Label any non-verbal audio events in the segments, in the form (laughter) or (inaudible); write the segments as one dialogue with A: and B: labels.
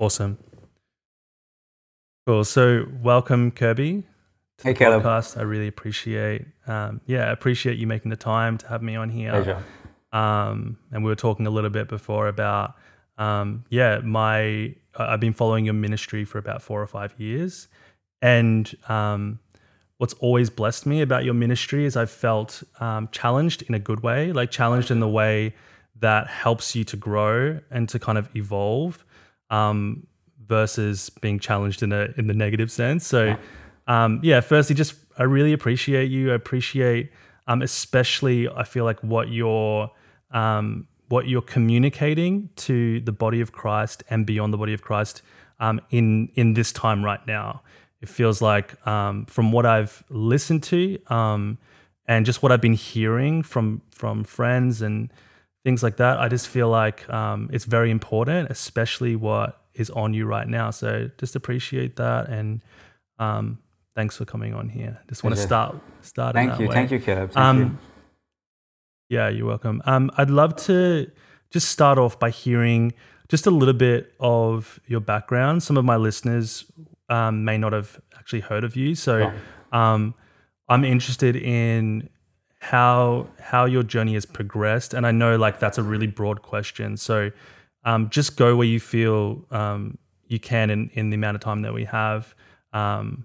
A: Awesome. Cool. So, welcome, Kirby, to
B: Hey,
A: the
B: Caleb.
A: podcast. I really appreciate, um, yeah, I appreciate you making the time to have me on here.
B: Pleasure.
A: Um, and we were talking a little bit before about, um, yeah, my I've been following your ministry for about four or five years, and um, what's always blessed me about your ministry is I've felt um, challenged in a good way, like challenged in the way that helps you to grow and to kind of evolve, um, versus being challenged in a in the negative sense. So, um, yeah, firstly, just I really appreciate you. I appreciate, um, especially I feel like what you're um, what you're communicating to the body of Christ and beyond the body of Christ um, in in this time right now. It feels like um, from what I've listened to um, and just what I've been hearing from from friends and things like that. I just feel like um, it's very important, especially what is on you right now. So just appreciate that and um, thanks for coming on here. Just want to start start.
B: Thank you.
A: way.
B: Thank you, Caleb. Thank
A: Um,
B: you.
A: Yeah, you're welcome. Um, I'd love to just start off by hearing just a little bit of your background. Some of my listeners um, may not have actually heard of you, so um, I'm interested in how how your journey has progressed. And I know like that's a really broad question, so um, just go where you feel um, you can in, in the amount of time that we have. Um,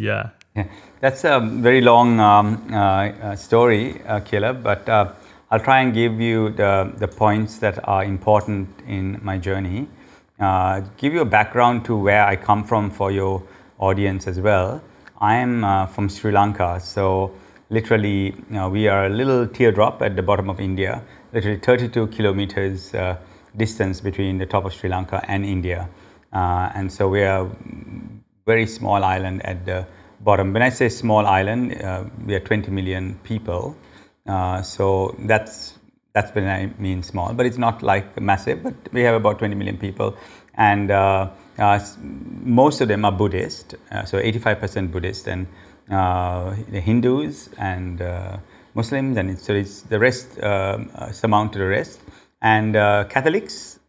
A: yeah.
B: Yeah, that's a very long um, uh, uh, story, uh, Caleb, but uh, I'll try and give you the, the points that are important in my journey. Uh, give you a background to where I come from for your audience as well. I am uh, from Sri Lanka, so literally, you know, we are a little teardrop at the bottom of India, literally 32 kilometers uh, distance between the top of Sri Lanka and India. Uh, and so we are very small island at the bottom. When I say small island, uh, we are 20 million people. Uh, so that's that's when I mean small, but it's not like massive. But we have about 20 million people, and uh, uh, most of them are Buddhist. So 85% Buddhist, and the Hindus and uh, Muslims, and it's, so it's the rest uh, surmount to the rest, and uh, Catholics,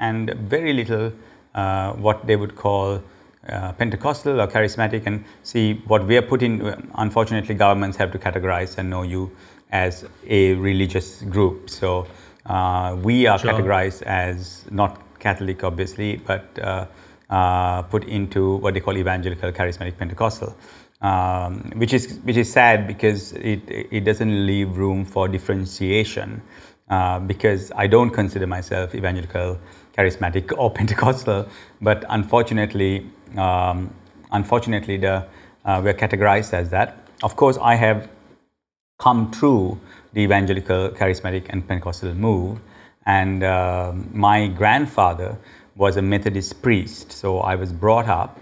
B: and very little uh, what they would call uh, Pentecostal or charismatic, and see what we are put in. Unfortunately, governments have to categorize and know you as a religious group. So uh, we are
A: Sure.
B: categorized as not Catholic, obviously, but uh, uh, put into what they call evangelical, charismatic, Pentecostal. Um, which is which is sad because it it doesn't leave room for differentiation uh, because I don't consider myself evangelical, charismatic, or (laughs) Pentecostal. But unfortunately, um, unfortunately, the uh, we're categorized as that. Of course, I have come through the evangelical, charismatic, and Pentecostal move. And um my grandfather was a Methodist priest, so I was brought up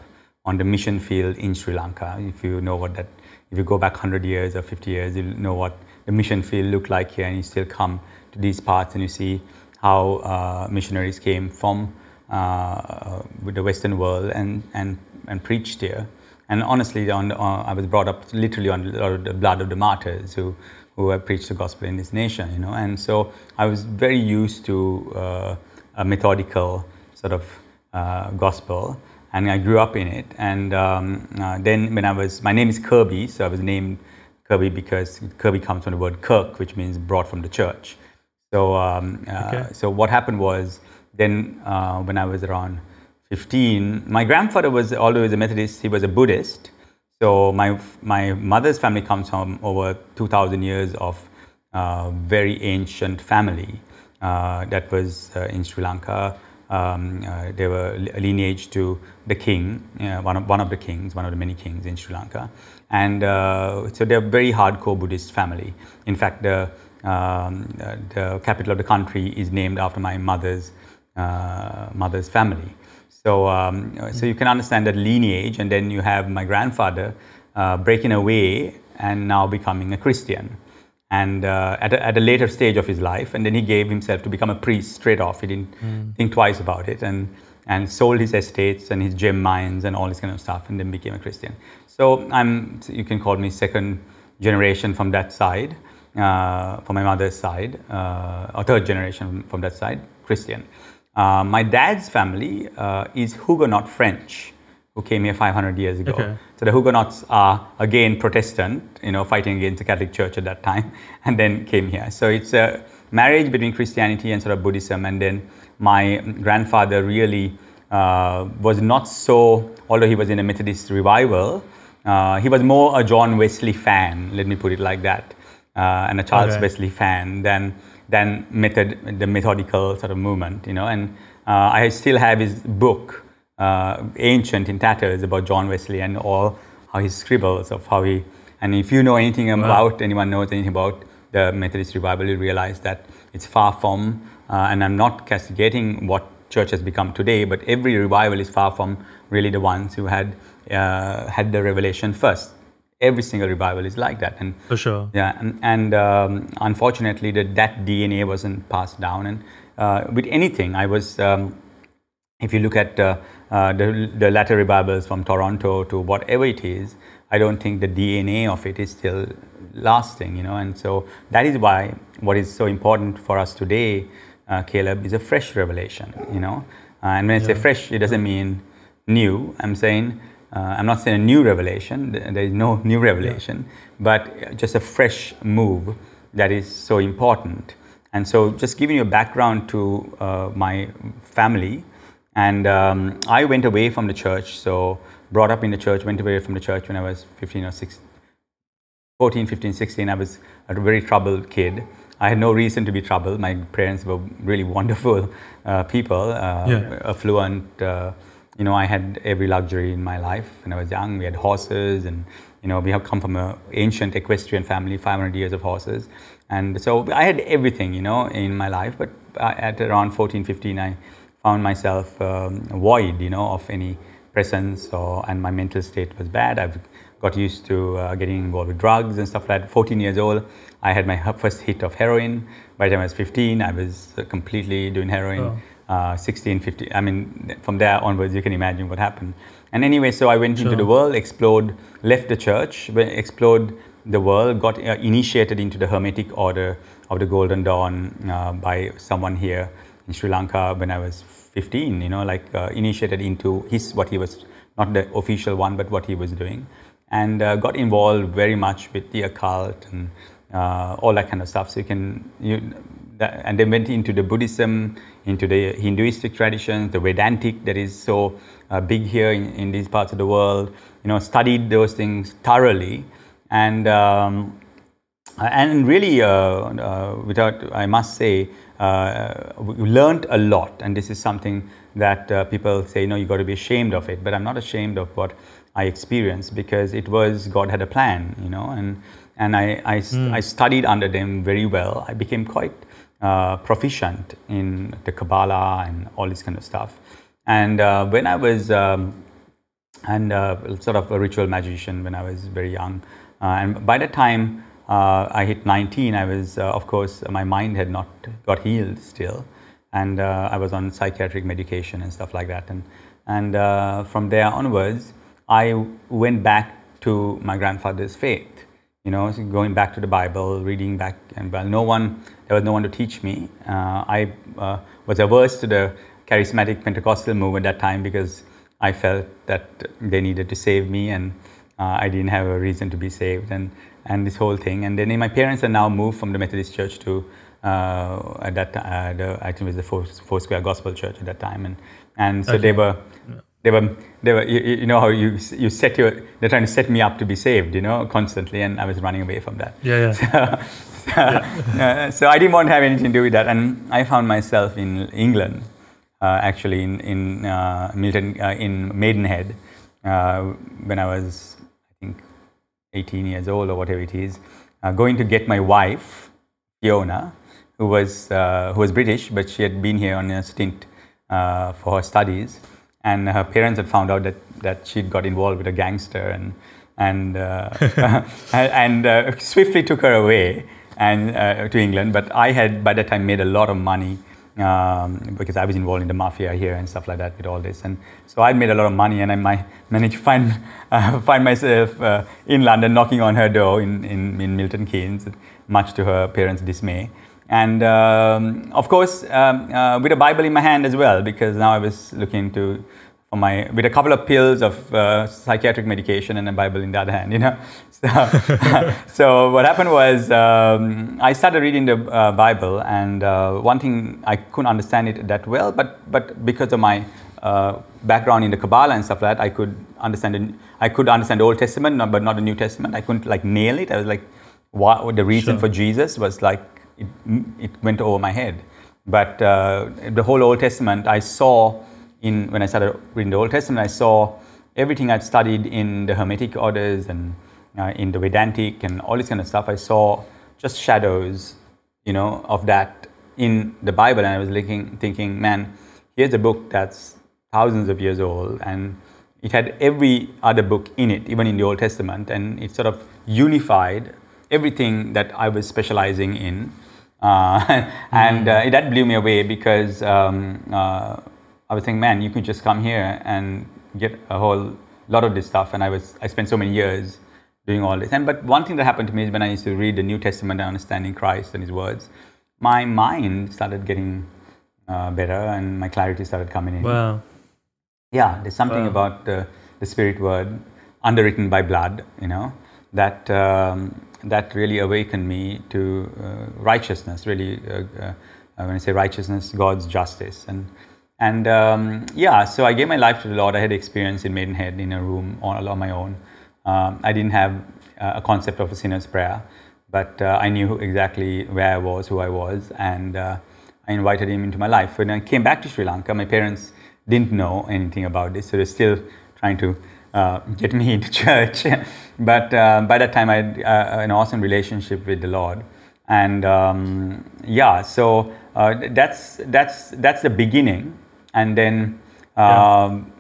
B: on the mission field in Sri Lanka. If you know what that, if you go back 100 years or 50 years, you'll know what the mission field looked like here, and you still come to these parts and you see how uh, missionaries came from uh, with the Western world and, and, and preached here. And honestly, on, uh, I was brought up literally on the, blood of the martyrs who, who have preached the gospel in this nation, you know. And so I was very used to uh, a methodical sort of uh, gospel, and I grew up in it. And um, uh, then when I was, my name is Kirby, so I was named Kirby because Kirby comes from the word Kirk, which means brought from the church. So, um, uh,
A: Okay.
B: so what happened was then uh, when I was around 15, my grandfather was, although he was a Methodist, he was a Buddhist. So my my mother's family comes from over 2,000 years of uh, very ancient family uh, that was uh, in Sri Lanka. Um, uh, they were li- lineage to the king, uh, one of one of the kings, one of the many kings in Sri Lanka, and uh, so they're a very hardcore Buddhist family. In fact, the um, the the capital of the country is named after my mother's uh, mother's family. So, um, so you can understand that lineage, and then you have my grandfather uh, breaking away and now becoming a Christian, and uh, at, a, at a later stage of his life, and then he gave himself to become a priest straight off. He didn't think twice about it, and and sold his estates and his gem mines and all this kind of stuff, and then became a Christian. So I'm, you can call me second generation from that side, uh, from my mother's side, uh, or third generation from that side, Christian. Uh, my dad's family uh, is Huguenot French, who came here 500 years ago.
A: Okay.
B: So the Huguenots are again Protestant, you know, fighting against the Catholic Church at that time, (laughs) and then came here. So it's a marriage between Christianity and sort of Buddhism. And then my grandfather really uh, was not so, although he was in a Methodist revival, uh, he was more a John Wesley fan. Let me put it like that, uh, and a Charles
A: Okay.
B: Wesley fan than than method the methodical sort of movement, you know. And uh, I still have his book, uh, Ancient in Tatters, about John Wesley and all how he scribbles of how he. And if you know anything about anyone knows anything about the Methodist revival, you realize that it's far from. Uh, and I'm not castigating what church has become today, but every revival is far from really the ones who had uh, had the revelation first. Every single revival is like that, and
A: For sure.
B: yeah, and, and um, unfortunately, that that DNA wasn't passed down. And uh, with anything, I was, um, if you look at uh, the, the latter revivals from Toronto to whatever it is, I don't think the DNA of it is still lasting, you know. And so that is why what is so important for us today, uh, Caleb, is a fresh revelation, you know. Uh, and when I say fresh, it doesn't mean new. I'm saying, uh, I'm not saying a new revelation. There is no (laughs) new revelation, but just a fresh move that is so important. And so, just giving you a background to uh, my family, and um, I went away from the church. So, brought up in the church, went away from the church when I was 15 or 16. 14, 15, 16, I was a very troubled kid. I had no reason to be troubled. My parents were really (laughs) wonderful uh, people, uh,
A: Yeah.
B: affluent. Uh, you know, I had every luxury in my life when I was young. We had horses, and you know, we have come from an ancient equestrian family, 500 years of horses, and so I had everything, you know, in my life. But uh, at around 14, 15, I found myself um, void, you know, of any presence, or and my mental state was bad. I've got used to uh, getting involved with drugs and stuff like that. 14 years old, I had my first hit of heroin. By the time I was 15, I was uh, completely doing heroin.
A: Oh.
B: Uh, 16, 15. I mean, from there onwards, you can imagine what happened. And anyway, so I went into the world, explored, left the church, explored the world, got uh, initiated into the Hermetic Order of the Golden Dawn uh, by someone here in Sri Lanka when I was 15. You know, like uh, initiated into his what he was not the official one, but what he was doing, and uh, got involved very much with the occult and uh, all that kind of stuff. So you can you that, and then went into the Buddhism, into the Hinduistic traditions, the Vedantic that is so uh, big here in, in these parts of the world. You know, studied those things thoroughly, and um, and really, uh, uh, without I must say, uh, we learned a lot, and this is something that uh, people say, no, you got to be ashamed of it. But I'm not ashamed of what I experienced because it was God had a plan, you know, and and I I, I studied under them very well. I became quite uh, proficient in the Kabbalah and all this kind of stuff. And uh, when I was um, and uh, sort of a ritual magician when I was very young. Uh, and by the time uh, I hit 19, I was, uh, of course, my mind had not got healed still, and uh, I was on psychiatric medication and stuff like that. And and uh, from there onwards, I went back to my grandfather's faith. You know, so going back to the Bible, reading back, and well, no one, there was no one to teach me. Uh, I uh, was averse to the charismatic Pentecostal movement at that time because I felt that they needed to save me, and I didn't have a reason to be saved, and and this whole thing. And then my parents are now moved from the Methodist Church to uh, at that uh, the, I think it was the Four, Four Square Gospel Church at that time, and and so they were. They were, they were. You, you know how you you set your. They're trying to set me up to be saved, you know, constantly, and I was running away from that.
A: Yeah, yeah. (laughs)
B: Uh, (laughs) so I didn't want to have anything to do with that, and I found myself in England, uh, actually in in uh, Milton, uh, in Maidenhead, uh, when I was, I think, 18 years old or whatever it is, uh, going to get my wife, Fiona, who was uh, who was British, but she had been here on a stint uh, for her studies, and her parents had found out that that she'd got involved with a gangster and and uh, (laughs) and uh, swiftly took her away and uh, to England. But I had by that time made a lot of money um, because I was involved in the mafia here and stuff like that with all this, and so I'd made a lot of money, and I managed to find (laughs) uh, find myself uh, in London knocking on her door in, in, in Milton Keynes, much to her parents' dismay. and um, of course um, uh, with a Bible in my hand as well, because now I was looking to for my with a couple of pills of uh, psychiatric medication and a Bible in the other hand, you know. (laughs) So, (laughs) so what happened was um, I started reading the uh, Bible, and uh, one thing I couldn't understand it that well, but but because of my uh, background in the Kabbalah and stuff like that, I could understand it. I could understand the Old Testament, but not the New Testament. I couldn't like nail it. I was like, what the reason sure. for Jesus was like it, it went over my head. But uh, the whole Old Testament, I saw in when I started reading the Old Testament, I saw everything I'd studied in the Hermetic orders and uh, in the Vedantic and all this kind of stuff. I saw just shadows, you know, of that in the Bible, and I was looking, thinking, man, here's a book that's thousands of years old, and it had every other book in it, even in the Old Testament, and it sort of unified everything that I was specializing in. Uh, (laughs) and uh, that blew me away because um, uh, I was thinking, man, you could just come here and get a whole lot of this stuff. And I was I spent so many years doing all this. And but one thing that happened to me is when I used to read the New Testament and understanding Christ and His words, my mind started getting uh, better and my clarity started coming in.
A: Wow.
B: Yeah, there's something wow. about the, the Spirit word underwritten by blood, you know, that um, that really awakened me to uh, righteousness. Really, uh, uh, when I say righteousness, God's justice, and and um, yeah. So I gave my life to the Lord. I had experience in Maidenhead in a room on, on my own. Um, I didn't have a concept of a sinner's prayer, but I knew exactly where I was, who I was, and I invited him into my life. When I came back to Sri Lanka, my parents didn't know anything about this, so they're still trying to uh, get me (laughs) into church. but uh, by that time, I had uh, an awesome relationship with the Lord, and um, yeah, so uh, that's that's that's the beginning, and then. Um,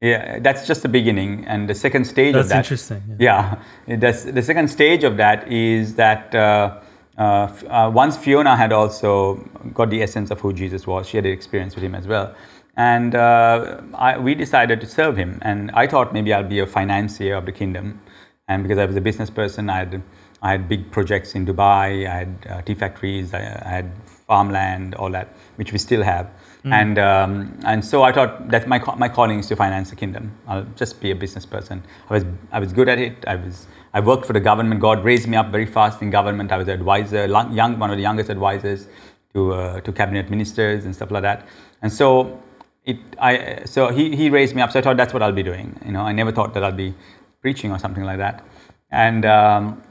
B: yeah. yeah. that's just the beginning, and the second stage
A: that's
B: of that.
A: That's interesting.
B: Yeah, yeah that's, the second stage of that is that uh, uh, once Fiona had also got the essence of who Jesus was, she had an experience with him as well and uh, I, we decided to serve him. And I thought maybe I'll be a financier of the kingdom. And because I was a business person, I had, I had big projects in Dubai, I had uh, tea factories, I, I, had farmland, all that, which we still have. Mm. And, um, and so I thought that my, my calling is to finance the kingdom. I'll just be a business person. I was, I was good at it. I, was, I worked for the government. God raised me up very fast in government. I was an advisor, young, one of the youngest advisors to, uh, to cabinet ministers and stuff like that. And so it, I, so he, he raised me up. So I thought that's what I'll be doing. You know, I never thought that I'll be preaching or something like that. And um,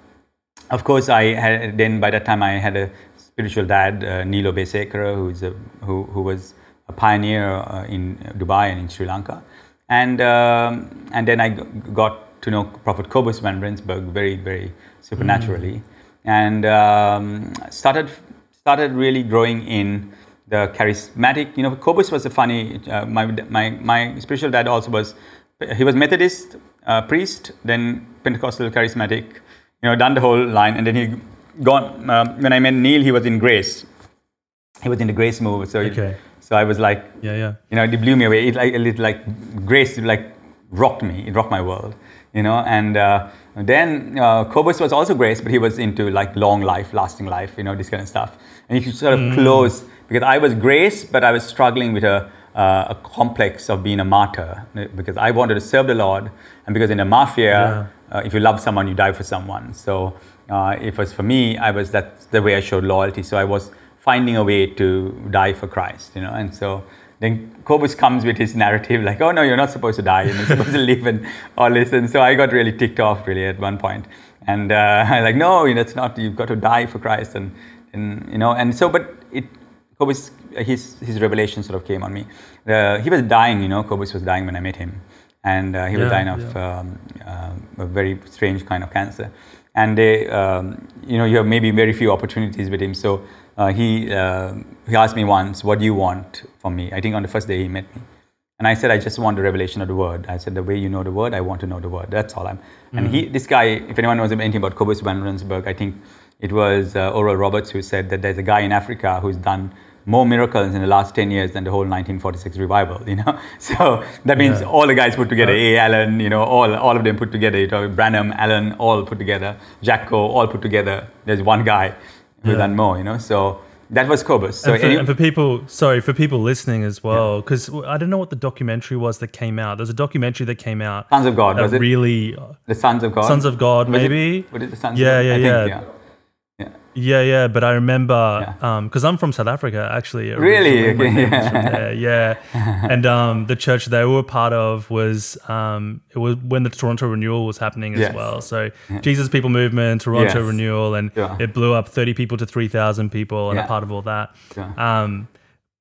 B: of course, I had then by that time I had a spiritual dad, uh, Nilo Besekara, who's a, who, who was a pioneer uh, in Dubai and in Sri Lanka. And, um, and then I got to know Prophet Kobus van Rensburg very, very supernaturally. Mm. And um, started, started really growing in the charismatic. You know, Kobus was a funny. Uh, my my my spiritual dad also was. He was Methodist uh, priest, then Pentecostal charismatic. You know, done the whole line, and then he gone. Uh, when I met Neil, he was in Grace. He was in the Grace move. So
A: okay.
B: So I was like,
A: yeah, yeah.
B: You know, it blew me away. It like it like Grace like rocked me. It rocked my world. You know, and uh, then uh, Kobus was also Grace, but he was into like long life, lasting life. You know, this kind of stuff. And could sort of mm. close because I was grace, but I was struggling with a, uh, a complex of being a martyr because I wanted to serve the Lord, and because in the mafia, yeah. uh, if you love someone, you die for someone. So uh, it was for me, I was that's the way I showed loyalty. So I was finding a way to die for Christ, you know, and so. Then Kobus comes with his narrative like, oh no, you're not supposed to die, you're (laughs) supposed to live and all this. And so I got really ticked off really at one point. And uh, (laughs) I like, no, that's not, you've got to die for Christ. And, and you know, and so, but it, Kobus, his, his revelation sort of came on me. Uh, he was dying, you know, Kobus was dying when I met him. And uh, he yeah, was dying of yeah. um, uh, a very strange kind of cancer. And they, um, you know, you have maybe very few opportunities with him. So uh, he, uh, he asked me once, what do you want from me? I think on the first day he met me. And I said, I just want the revelation of the word. I said, the way you know the word, I want to know the word. That's all I'm. Mm-hmm. And he, mm. this guy, if anyone knows anything about Kobus van Rensburg, I think it was uh, Oral Roberts who said that there's a guy in Africa who's done more miracles in the last 10 years than the whole 1946 revival, you know? (laughs) So that means yeah. all the guys put together, A. Allen, you know, all, all of them put together, you know, Branham, Allen, all put together, Jack Coe, all put together. There's one guy who yeah. done more, you know? So that was Kobus. So
A: and, for,
B: any-
A: and for people, sorry, for people listening as well, because I don't know what the documentary was that came out. There's a documentary that came out
B: Sons of God, was it?
A: really,
B: the Sons of God.
A: Sons of God,
B: Was
A: maybe.
B: Was it the Sons
A: Yeah,
B: of God?
A: yeah,
B: I
A: yeah.
B: yeah. Yeah.
A: Yeah, yeah, but I remember
B: Yeah.
A: because I'm from South Africa, actually.
B: Really? Okay, yeah.
A: there, yeah. (laughs) and um, the church they were part of was um, it was when the Toronto Renewal was happening as
B: Yes.
A: well. So Jesus People Movement, Toronto
B: Yes.
A: Renewal, and
B: Yeah.
A: it blew up 30 people to 3,000 people, and a part of all that.
B: Yeah.
A: Um,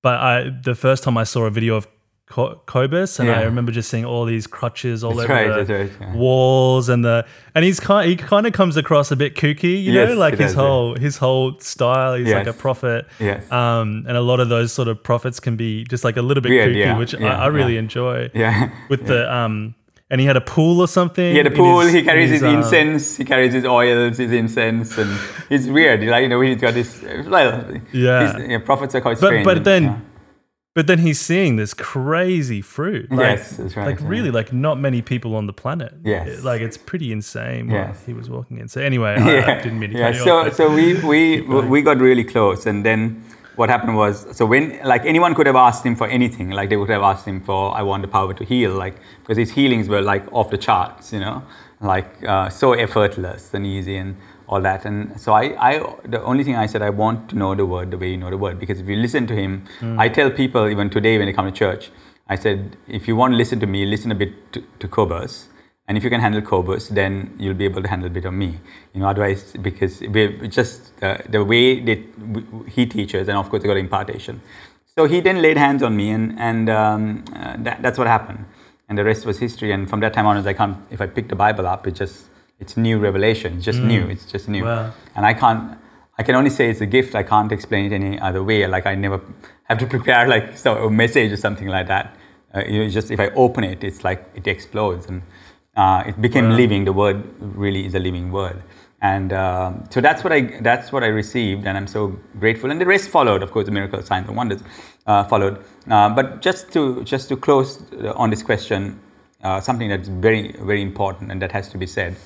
A: but I the first time I saw a video of Co- Kobus, and I remember just seeing all these crutches all
B: That's
A: over
B: right,
A: the
B: right, yeah.
A: walls, and the and he's kind he kind of comes across a bit kooky, you
B: Yes,
A: know, like his
B: does, yeah.
A: whole his whole style. He's like a prophet,
B: Yes.
A: um, and a lot of those sort of prophets can be just like a little bit
B: Weird,
A: kooky,
B: yeah,
A: which
B: yeah,
A: I, I really
B: yeah.
A: enjoy. (laughs)
B: Yeah.
A: With the um, and he had a pool or something.
B: He had a pool.
A: his-
B: he carries his,
A: um,
B: incense. He carries his oils, his incense, and it's weird. Like you know, he's got this. Well,
A: Yeah.
B: his, yeah, prophets are quite
A: But
B: strange.
A: but then.
B: yeah.
A: But then he's seeing this crazy fruit. Like,
B: Yes, that's right,
A: Like
B: yeah.
A: really, like not many people on the planet.
B: Yes.
A: Like it's pretty insane what
B: Yes.
A: he was walking in. So anyway, (laughs) I, I didn't mean to
B: yeah. So
A: off.
B: so we we we got really close, and then what happened was so when like anyone could have asked him for anything, like they would have asked him for I want the power to heal, like because his healings were like off the charts, you know, like uh, so effortless and easy and all that. And so I I the only thing I said I want to know the word the way you know the word because if you listen to him, I tell people even today when they come to church, I said if you want to listen to me, listen a bit to, to Kobus. And if you can handle Kobus, then you'll be able to handle a bit of me. You know, otherwise, because we just uh, the way that he teaches, and of course, I got impartation. So he then laid hands on me, and and um, uh, that, that's what happened. And the rest was history. And from that time onwards, I can't. If I pick the Bible up, it just it's new revelation. It's just new. It's just new.
A: Wow.
B: And I can't. I can only say it's a gift. I can't explain it any other way. Like I never have to (laughs) prepare like so, a message or something like that. Uh, you know, just if I open it, it's like it explodes and uh, it became living. The word really is a living word, and um, so that's what I that's what I received, and I'm so grateful. And the rest followed, of course, the miracles, signs, and wonders uh, followed. Uh, but just to just to close uh, on this question, uh, something that's very very important and that has to be said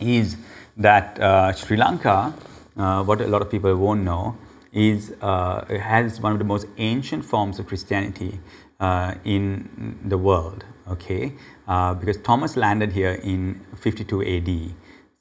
B: is that uh, Sri Lanka, uh, what a lot of people won't know, is uh, has one of the most ancient forms of Christianity uh, in the world. Okay, uh, because Thomas landed here in 52 AD.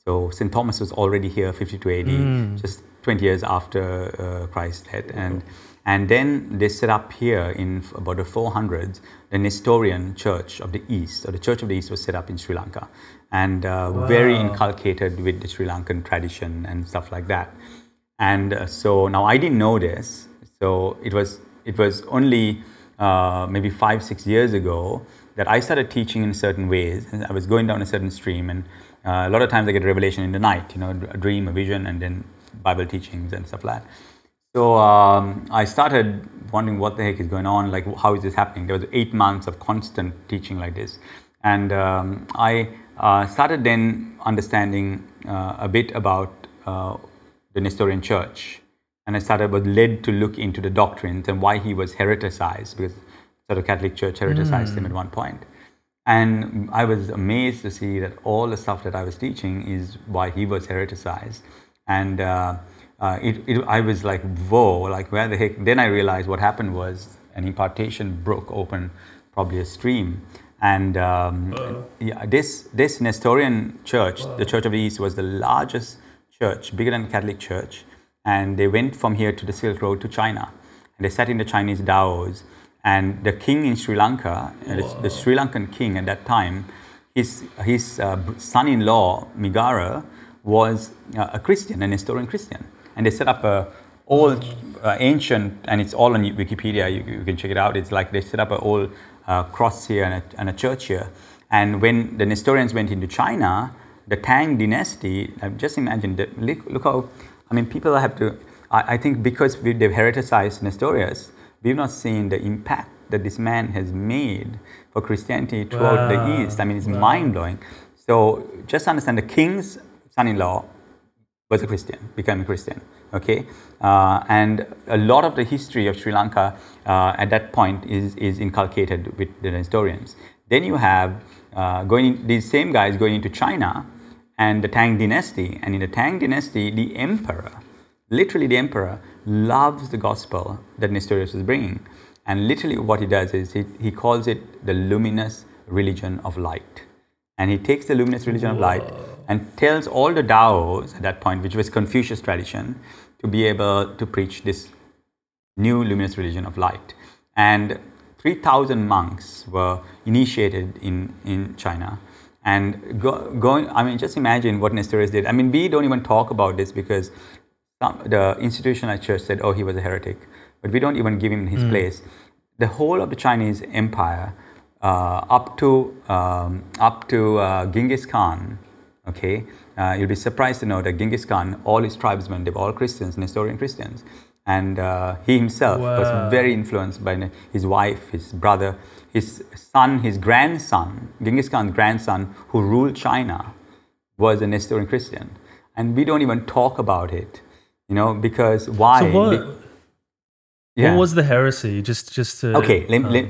B: So St. Thomas was already here 52 AD, just 20 years after uh, Christ's death, and and then they set up here in about the 400s the Nestorian Church of the East, or the Church of the East was set up in Sri Lanka, and uh, very inculcated with the Sri Lankan tradition and stuff like that. And uh, so now I didn't know this, so it was it was only uh, maybe five six years ago that I started teaching in certain ways. I was going down a certain stream, and uh, a lot of times I get revelation in the night, you know, a dream, a vision, and then Bible teachings and stuff like that. So um, I started wondering what the heck is going on, like how is this happening? There was eight months of constant teaching like this, and um, I started then understanding uh, a bit about uh, the Nestorian Church, and I started was led to look into the doctrines and why he was hereticized because sort of Catholic Church hereticized him at one point. And I was amazed to see that all the stuff that I was teaching is why he was hereticized. And uh, uh, it, it, I was like, whoa, like where the heck? Then I realized what happened was an impartation broke open, probably a stream. And um, yeah, this, this Nestorian church, the Church of the East, was the largest church, bigger than the Catholic Church. And they went from here to the Silk Road to China. And they sat in the Chinese Daos. And the king in Sri Lanka, uh, the, the Sri Lankan king at that time, his, his uh, son-in-law, Migara, was uh, a Christian, an Nestorian Christian. And they set up a old, uh, ancient, and it's all on Wikipedia, you, you can check it out. It's like they set up an old uh, cross here and a, and a church here. And when the Nestorians went into China, the Tang dynasty, just imagine, that, look, how, I mean, people have to, I, I think because we, they've hereticized Nestorius, we've not seen the impact that this man has made for Christianity throughout
A: Wow.
B: the East. I mean, it's mind blowing. So just understand the king's son in law was a Christian, became a Christian. Okay, uh, and a lot of the history of Sri Lanka uh, at that point is is inculcated with the Nestorians. Then you have uh, going in, these same guys going into China and the Tang dynasty, and in the Tang dynasty, the emperor, literally the emperor, loves the gospel that Nestorius is bringing. And literally, what he does is he, he calls it the luminous religion of light. And he takes the luminous religion of light and tells all the Daos at that point, which was Confucius tradition, to be able to preach this new luminous religion of light. And 3,000 monks were initiated in, in China. And go, going, I mean, just imagine what Nestorius did. I mean, we don't even talk about this because some, the institutionalized church said, oh, he was a heretic. But we don't even give him his mm. place. The whole of the Chinese empire, uh, up to, um, up to uh, Genghis Khan, okay, uh, you'll be surprised to know that Genghis Khan, all his tribesmen, they were all Christians, Nestorian Christians. And uh, he himself wow. was very influenced by his wife, his brother, his son, his grandson, Genghis Khan's grandson, who ruled China, was a Nestorian Christian. And we don't even talk about it, you know, because why?
A: So what, Be- yeah. what was the heresy? Just, just to,
B: okay. Let, um, let,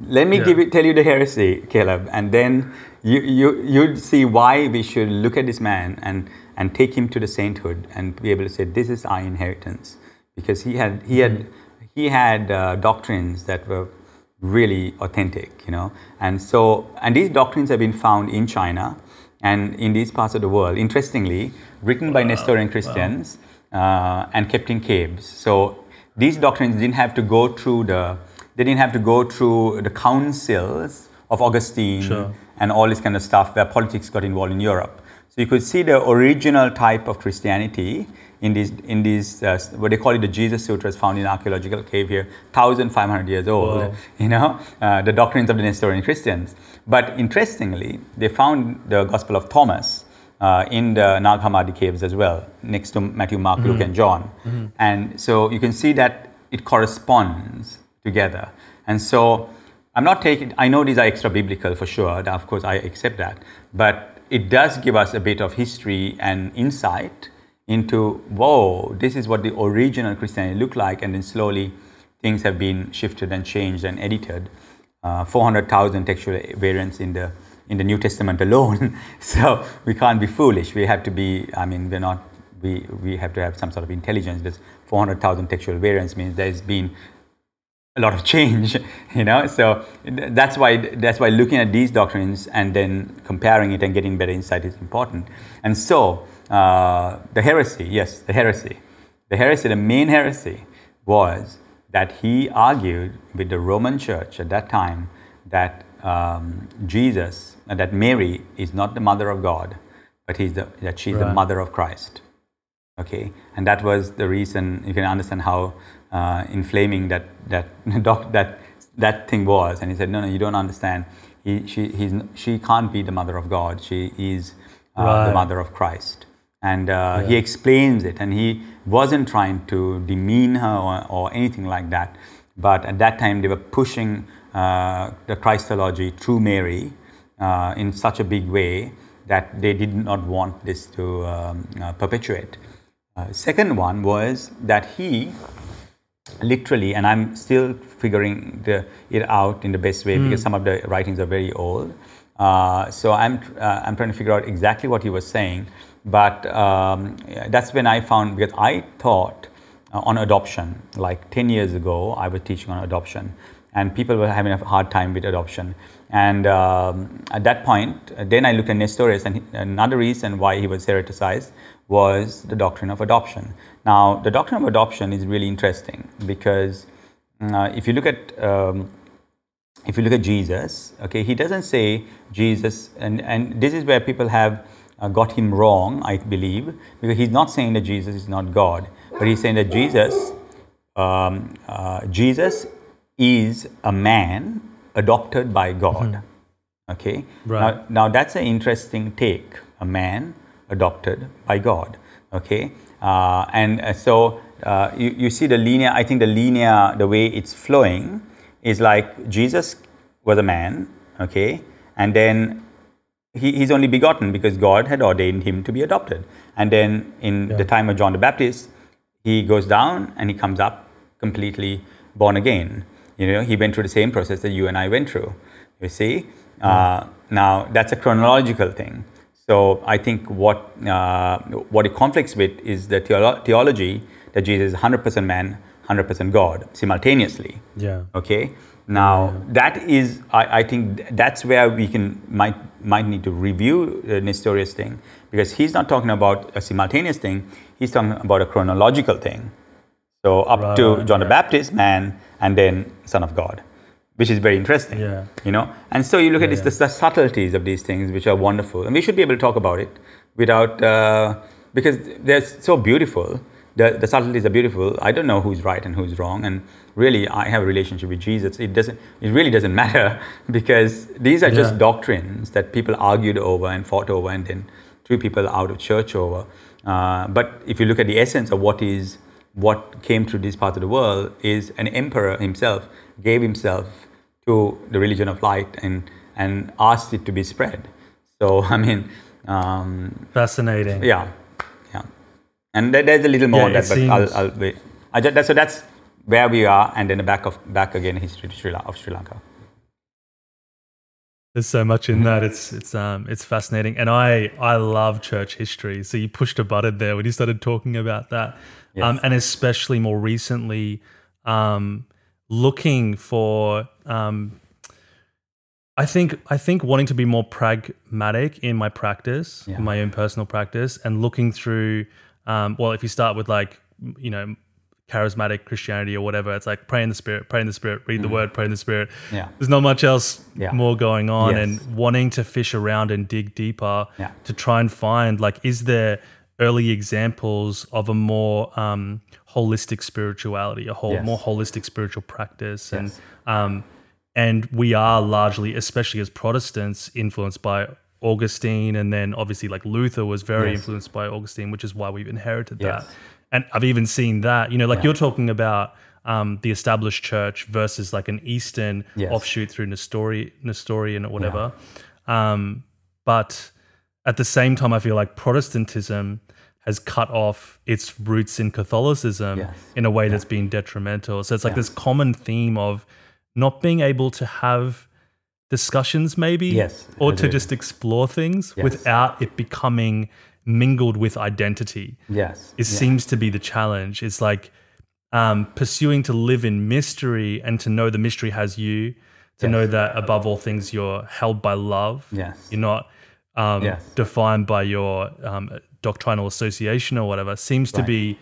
B: let me yeah. give it, tell you the heresy, Caleb, and then you you you'd see why we should look at this man and and take him to the sainthood and be able to say this is our inheritance because he had he had he had uh, doctrines that were really authentic, you know, and so and these doctrines have been found in China and in these parts of the world. Interestingly, written by Nestorian Christians wow. uh, and kept in caves. So these doctrines didn't have to go through the they didn't have to go through the councils of Augustine sure. And all this kind of stuff where politics got involved in Europe. So you could see the original type of Christianity in these, in these uh, what they call it the Jesus Sutras found in archaeological cave here, 1,500 years old, (laughs) you know, uh, the doctrines of the Nestorian Christians. But interestingly, they found the Gospel of Thomas uh, in the Nag Hammadi caves as well, next to Matthew, Mark, mm-hmm. Luke, and John. Mm-hmm. And so you can see that it corresponds together. And so I'm not taking, I know these are extra biblical for sure, of course, I accept that, but it does give us a bit of history and insight into, whoa, this is what the original Christianity looked like, and then slowly things have been shifted and changed and edited. Uh, 400,000 textual variants in the in the New Testament alone. (laughs) so we can't be foolish. We have to be. I mean, we're not. We we have to have some sort of intelligence. This 400,000 textual variants means there's been a lot of (laughs) change. You know, so that's why that's why looking at these doctrines and then comparing it and getting better insight is important. And so uh, the heresy, yes, the heresy. The heresy, the main heresy was that he argued with the Roman church at that time that um, Jesus, uh, that Mary is not the mother of God, but he's the, that she's right. the mother of Christ. Okay, and that was the reason you can understand how uh, inflaming that that (laughs) doc, that that thing was. And he said, no, no, you don't understand. He, she, he's, she can't be the mother of God. She is uh, right. the mother of Christ and uh, yeah. he explains it and he wasn't trying to demean her or, or, anything like that but at that time they were pushing uh, the christology through mary uh, in such a big way that they did not want this to um, uh, perpetuate uh, second one was that he literally and i'm still figuring the, it out in the best way mm. because some of the writings are very old uh, so i'm i'm trying to figure out exactly what he was saying but um, that's when I found because I thought uh, on adoption like 10 years ago I was teaching on adoption and people were having a hard time with adoption and um, at that point then I looked at Nestorius and another reason why he was hereticized was the doctrine of adoption. Now the doctrine of adoption is really interesting because uh, if you look at um, if you look at Jesus, okay, he doesn't say Jesus, and, and this is where people have uh, got him wrong, I believe, because he's not saying that Jesus is not God, but he's saying that Jesus, um, uh, Jesus is a man adopted by God. Mm-hmm. Okay. Right. Now, now that's an interesting take. A man adopted by God. Okay. Uh, and uh, so uh, you, you see the linear. I think the linear, the way it's flowing, is like Jesus was a man. Okay. And then he, he's only begotten because God had ordained him to be adopted. And then in yeah. the time of John the Baptist, he goes down and he comes up completely born again. You know, he went through the same process that you and I went through. You see, mm. uh, now that's a chronological thing. So I think what uh, what it conflicts with is the theolo- theology that Jesus is 100% man, 100% God simultaneously.
A: Yeah.
B: Okay. Now that is, I, I think that's where we can might might need to review the Nestorius thing because he's not talking about a simultaneous thing. He's talking about a chronological thing. So up to
A: Right,
B: John the Baptist, man, and then Son of God, which is very interesting.
A: Yeah.
B: You know, and so you look at this, the, the subtleties of these things, which are wonderful, and we should be able to talk about it without uh, because they're so beautiful. The, the subtleties are beautiful. I don't know who's right and who's wrong, and really, I have a relationship with Jesus. It doesn't. It really doesn't (laughs) matter because these are just
A: Yeah.
B: doctrines that people argued over and fought over, and then threw people out of church over. Uh, but if you look at the essence of what is what came through this part of the world, is an emperor himself gave himself to the religion of light and and asked it to be spread. So (laughs) I mean, um,
A: Fascinating.
B: yeah, yeah. And there, there's a little more
A: Yeah,
B: on that, but I'll, I'll wait. I just, that's, so that's where we are, and then the back of back again history to Sri, of Sri Lanka.
A: There's so much in that. It's it's um it's fascinating, and I I love church history. So you pushed a button there when you started talking about that, um, and especially more recently, um, looking for um, I think I think wanting to be more pragmatic in my practice,
B: Yeah.
A: in my own personal practice, and looking through. Um, well, if you start with like you know charismatic Christianity or whatever, it's like pray in the spirit, pray in the spirit, read the word, pray in the spirit.
B: Yeah.
A: There's not much else
B: Yeah.
A: more going on,
B: Yes.
A: and wanting to fish around and dig deeper
B: Yeah.
A: to try and find like is there early examples of a more um, holistic spirituality, a whole
B: Yes.
A: more holistic spiritual practice, and um, and we are largely, especially as Protestants, influenced by Augustine, and then obviously like Luther was very
B: Yes.
A: influenced by Augustine, which is why we've inherited
B: Yes.
A: that. And I've even seen that, you know, like
B: Yeah.
A: you're talking about um, the established church versus like an Eastern
B: Yes.
A: offshoot through Nestori, Nestorian or whatever. Um, but at the same time, I feel like Protestantism has cut off its roots in Catholicism
B: Yes.
A: in a way that's been detrimental. So it's like
B: Yeah.
A: this common theme of not being able to have discussions, maybe,
B: Yes,
A: or to just explore things
B: Yes.
A: without it becoming mingled with identity
B: Yes.
A: it
B: yeah.
A: seems to be the challenge. It's like um, pursuing to live in mystery and to know the mystery has you, to know that above all things you're held by love.
B: Yes.
A: You're not um, defined by your um, doctrinal association or whatever. Seems to be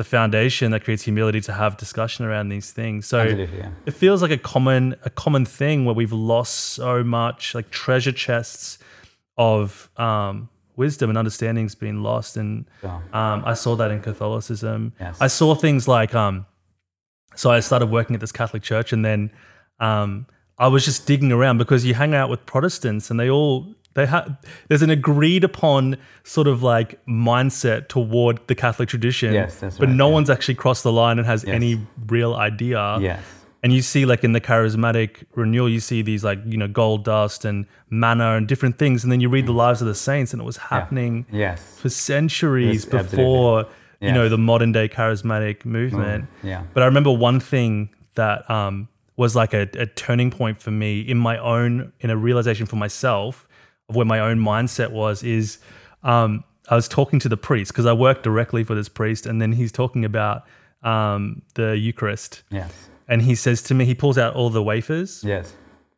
A: the foundation that creates humility to have discussion around these things. So
B: yeah.
A: it feels like a common a common thing where we've lost so much like treasure chests of um, wisdom and understanding's been lost and um, I saw that in Catholicism.
B: Yes.
A: I saw things like um, so I started working at this Catholic church and then um, I was just digging around because you hang out with Protestants and they all they have there's an agreed upon sort of like mindset toward the Catholic tradition.
B: Yes, that's
A: but
B: right,
A: no
B: yeah.
A: one's actually crossed the line and has
B: Yes.
A: any real idea.
B: Yes.
A: And you see, like in the charismatic renewal, you see these like you know gold dust and manna and different things, and then you read the lives of the saints, and it was happening
B: Yes.
A: for centuries
B: Yes,
A: before you know the modern day charismatic movement.
B: Yeah.
A: But I remember one thing that um, was like a, a turning point for me in my own in a realization for myself of where my own mindset was is um, I was talking to the priest because I worked directly for this priest, and then he's talking about um, the Eucharist,
B: Yes.
A: and he says to me, he pulls out all the wafers.
B: Yes.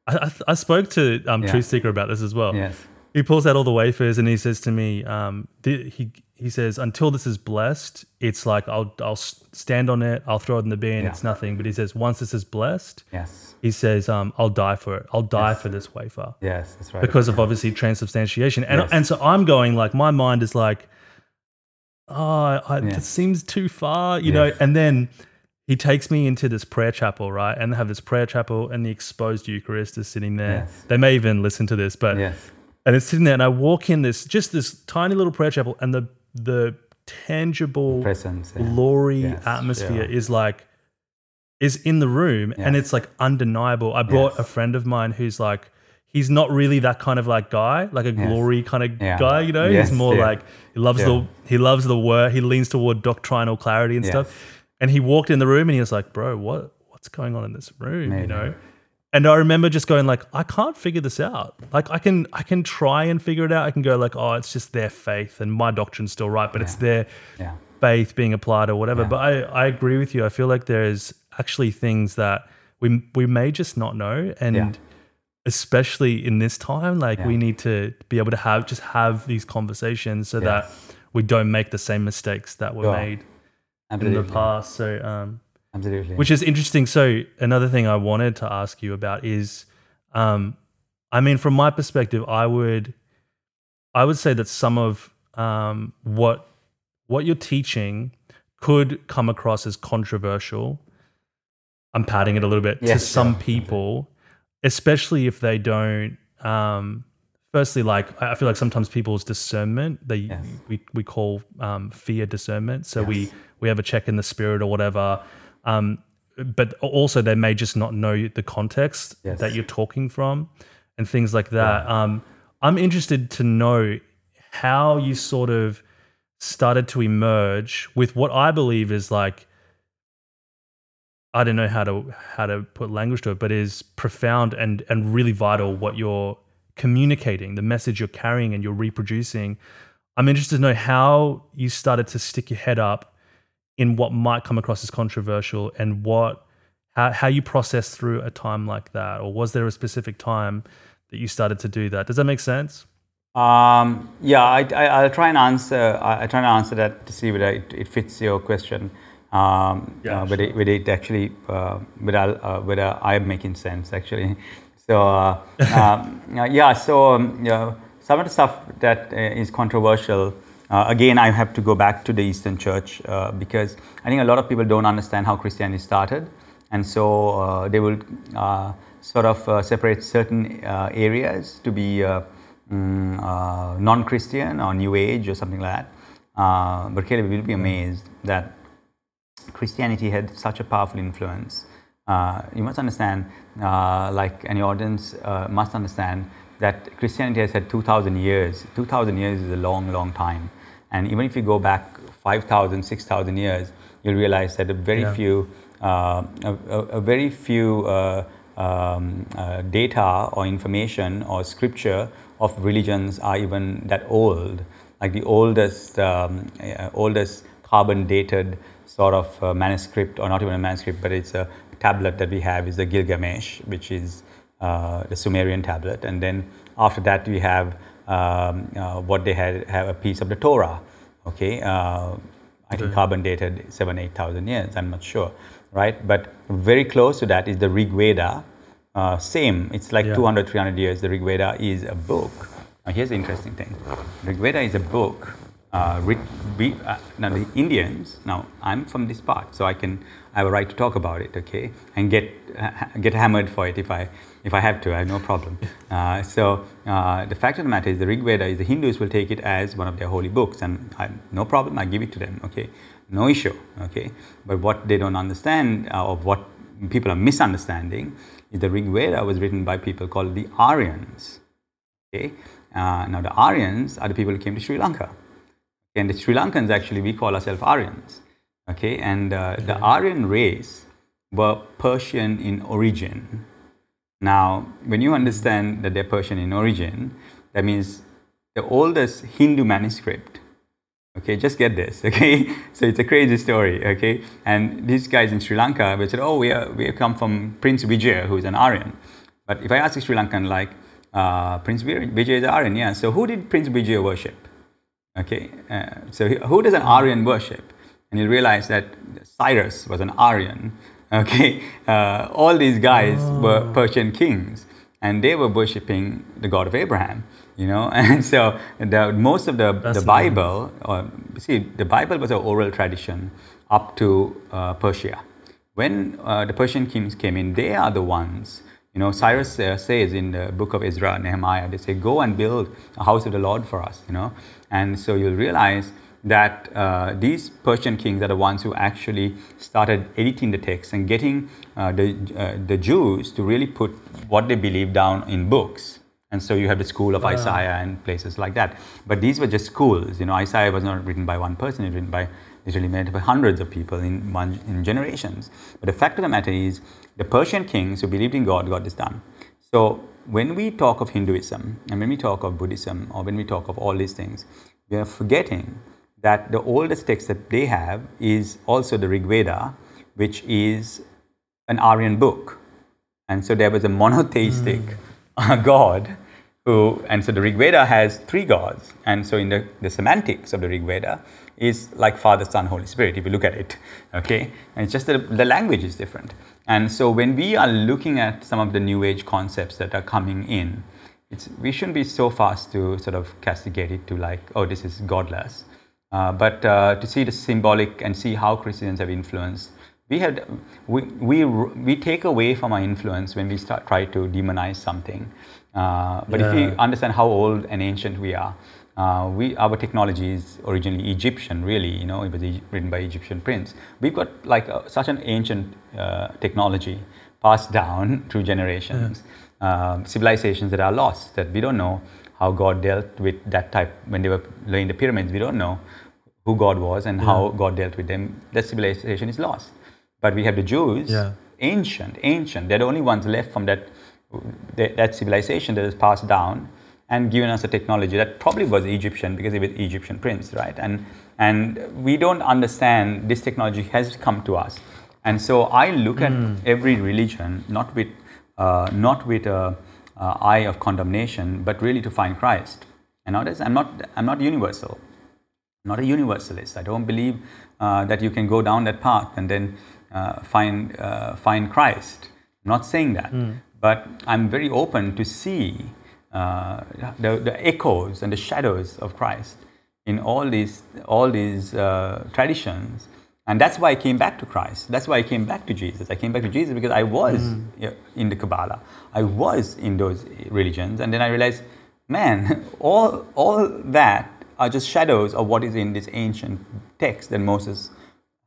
A: I, I, I spoke to um,
B: Yeah.
A: Truth Seeker about this as well.
B: Yes.
A: He pulls out all the wafers and he says to me, um, th- he he says, until this is blessed, it's like I'll I'll stand on it, I'll throw it in the bin,
B: Yeah.
A: it's nothing. But he says, once this is blessed,
B: Yes.
A: He says, um, I'll die for it. I'll die for this wafer
B: Yes. That's right.
A: because of obviously transubstantiation. And
B: Yes.
A: and so I'm going like my mind is like, oh, I, it seems too far, you know. And then he takes me into this prayer chapel, right? And they have this prayer chapel, and the exposed Eucharist is sitting there.
B: Yes.
A: They may even listen to this, but
B: Yes.
A: and it's sitting there, and I walk in this just this tiny little prayer chapel, and the the tangible
B: Presence. yeah.
A: glory
B: Yes,
A: atmosphere
B: yeah.
A: is like is in the room and it's like undeniable. I brought
B: Yes.
A: a friend of mine who's like he's not really that kind of like guy, like a
B: Yes.
A: glory kind of
B: Yeah.
A: guy, you know?
B: Yes,
A: he's more
B: yeah.
A: like he loves
B: Yeah.
A: the he loves the word, he leans toward doctrinal clarity and stuff. And he walked in the room and he was like, "Bro, what what's going on in this room?" You know? And I remember just going like, I can't figure this out. Like I can I can try and figure it out. I can go like, oh, it's just their faith and my doctrine's still right, but it's their
B: Yeah.
A: faith being applied or whatever.
B: Yeah.
A: But I, I agree with you. I feel like there's actually things that we we may just not know, and
B: Yeah.
A: especially in this time, like
B: Yeah.
A: we need to be able to have just have these conversations so that we don't make the same mistakes that were
B: Sure.
A: made in the past. So, um,
B: Absolutely.
A: which is interesting. So another thing I wanted to ask you about is, um, I mean, from my perspective, I would, I would say that some of um, what what you're teaching could come across as controversial. I'm padding it a little bit to some
B: sure.
A: people, especially if they don't. Um, firstly, like I feel like sometimes people's discernment they
B: Yes.
A: we we call um, fear discernment. So we
B: Yes.
A: we have a check in the spirit or whatever. Um, but also they may just not know the context
B: Yes.
A: that you're talking from and things like that. Um, I'm interested to know how you sort of started to emerge with what I believe is like I don't know how to how to put language to it, but is profound and and really vital what you're communicating, the message you're carrying and you're reproducing. I'm interested to know how you started to stick your head up in what might come across as controversial and what how, how you process through a time like that or was there a specific time that you started to do that does that make sense
B: Um, yeah, I, I'll try and answer. I, I try and answer that to see whether it, it fits your question. Um,
A: Yeah,
B: uh, whether, it, whether it actually, uh, whether, I'll, uh, I'm making sense actually. So uh, (laughs) um, uh, yeah, so um, yeah, some of the stuff that uh, is controversial. Uh, again, I have to go back to the Eastern Church uh, because I think a lot of people don't understand how Christianity started, and so uh, they will uh, sort of uh, separate certain uh, areas to be uh, mm, uh, non-Christian or New Age or something like that. Uh, but Caleb will be amazed that Christianity had such a powerful influence. Uh, you must understand, uh, like any audience uh, must understand, that Christianity has had 2,000 years. 2,000 years is a long, long time. And even if you go back 5,000, 6,000 years, you'll realize that a very
A: Yeah.
B: few, uh, a, a, a very few uh, um, uh, data or information or scripture of religions are even that old. Like the oldest, um, uh, oldest carbon dated sort of uh, manuscript, or not even a manuscript, but it's a tablet that we have is the Gilgamesh, which is uh, the Sumerian tablet. And then after that, we have um, uh, what they had have a piece of the Torah. Okay, uh, I think carbon dated seven, eight thousand years. I'm not sure, right? But very close to that is the Rig Veda. Uh, same, it's like
A: Yeah.
B: 200, 300 years. The Rig Veda is a book. Now, here's the interesting thing Rig Veda is a book. Uh, uh, now, the Indians, now I'm from this part, so I can I have a right to talk about it, okay, and get ha- get hammered for it if I if I have to. I have no problem. Uh, so uh, the fact of the matter is, the Rig Veda is the Hindus will take it as one of their holy books, and I, no problem. I give it to them, okay, no issue, okay. But what they don't understand, uh, or what people are misunderstanding, is the Rig Veda was written by people called the Aryans. Okay, uh, now the Aryans are the people who came to Sri Lanka, and the Sri Lankans actually we call ourselves Aryans. Okay, and uh, the Aryan race were Persian in origin. Now, when you understand that they're Persian in origin, that means the oldest Hindu manuscript. Okay, just get this. (laughs) Okay, so it's a crazy story. Okay, and these guys in Sri Lanka, they said, "Oh, we are we come from Prince Vijaya, who is an Aryan." But if I ask a Sri Lankan, like uh, Prince Vijaya is an Aryan, yeah. So who did Prince Vijaya worship? Okay, uh, so who does an Aryan worship? And you realize that Cyrus was an Aryan. (laughs) Okay, uh, all these guys were Persian kings, and they were worshipping the God of Abraham. You know, (laughs) and so the, most of the, the Bible, or see, the Bible was an oral tradition up to uh, Persia. When uh, the Persian kings came in, they are the ones. You know, Cyrus uh, says in the book of Ezra, Nehemiah, they say, "Go and build a house of the Lord for us." You know, and so you'll realize that uh, these Persian kings are the ones who actually started editing the text and getting uh, the uh, the Jews to really put what they believe down in books. And so you have the school of Isaiah and places like that. But these were just schools. You know, Isaiah was not written by one person; it was written by literally made by hundreds of people in one in generations. But the fact of the matter is, the Persian kings who believed in God got this done. So when we talk of Hinduism and when we talk of Buddhism or when we talk of all these things, we are forgetting that the oldest text that they have is also the Rig Veda, which is an Aryan book. And so there was a monotheistic mm. (laughs) God who, and so the Rig Veda has three gods. And so in the, the semantics of the Rig Veda is like Father, Son, Holy Spirit, if you look at it. Okay? And it's just that the language is different. And so when we are looking at some of the New Age concepts that are coming in, it's, we shouldn't be so fast to sort of castigate it to like, oh, this is godless. Uh, but uh, to see the symbolic and see how Christians have influenced, we have we, we, we take away from our influence when we start try to demonize something. Uh, but yeah. if we understand how old and ancient we are, uh, we our technology is originally Egyptian, really. You know, it was written by Egyptian prince. We've got like a, such an ancient uh, technology passed (laughs) down through generations. Yeah. Um, civilizations that are lost that we don't know how God dealt with that type when they were laying the pyramids. We don't know who God was and yeah. how God dealt with them. That civilization is lost. But we have the Jews, yeah. ancient, ancient. They're the only ones left from that that civilization that is passed down and given us a technology that probably was Egyptian because it was Egyptian prince, right? And and we don't understand this technology has come to us. And so I look mm. at hmm. every religion not with uh, not with a, a, eye of condemnation, but really to find Christ. And notice, I'm not I'm not universal. I'm not a universalist. I don't believe uh, that you can go down that path and then uh, find uh, find Christ. I'm not saying that, mm. but I'm very open to see uh, the, the echoes and the shadows of Christ in all these all these uh, traditions and that's why I came back to Christ. That's why I came back to Jesus. I came back to Jesus because I was mm. in the Kabbalah. I was in those religions. And then I realized, man, (laughs) all, all that are just shadows of what is in this ancient text that Moses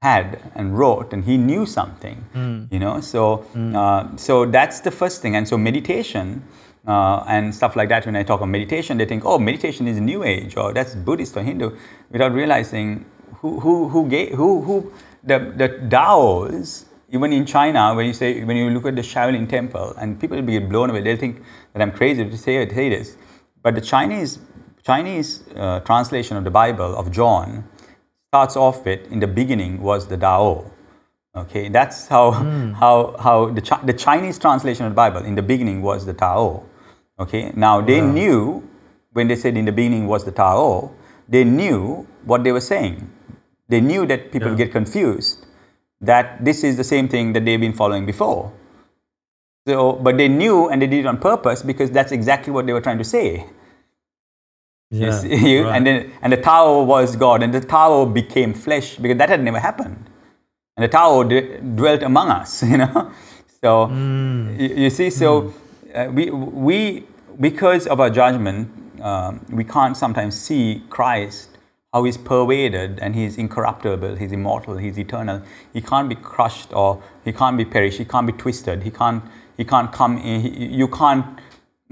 B: had and wrote. And he knew something, mm. you know? So, mm. uh, so that's the first thing. And so meditation uh, and stuff like that, when I talk of meditation, they think, oh, meditation is New Age or that's Buddhist or Hindu, without realizing who who who gave, who who the the Daos even in China when you say when you look at the Shaolin Temple and people will be blown away they'll think that I'm crazy to say, it, say this. But the Chinese Chinese uh, translation of the Bible of John starts off with in the beginning was the Dao okay that's how mm. how how the the Chinese translation of the Bible in the beginning was the Tao okay now they yeah. knew when they said in the beginning was the Tao they knew what they were saying they knew that people yeah. get confused, that this is the same thing that they've been following before. So, but they knew and they did it on purpose because that's exactly what they were trying to say. Yeah, (laughs) you, right. and then and the Tao was God, and the Tao became flesh because that had never happened, and the Tao d- dwelt among us. (laughs) You know, so mm. you, you, see, so mm. Uh, we we because of our judgment, um, we can't sometimes see Christ how he's pervaded and he's incorruptible, he's immortal, he's eternal. He can't be crushed or he can't be perished, he can't be twisted, he can't, he can't come in, he, you can't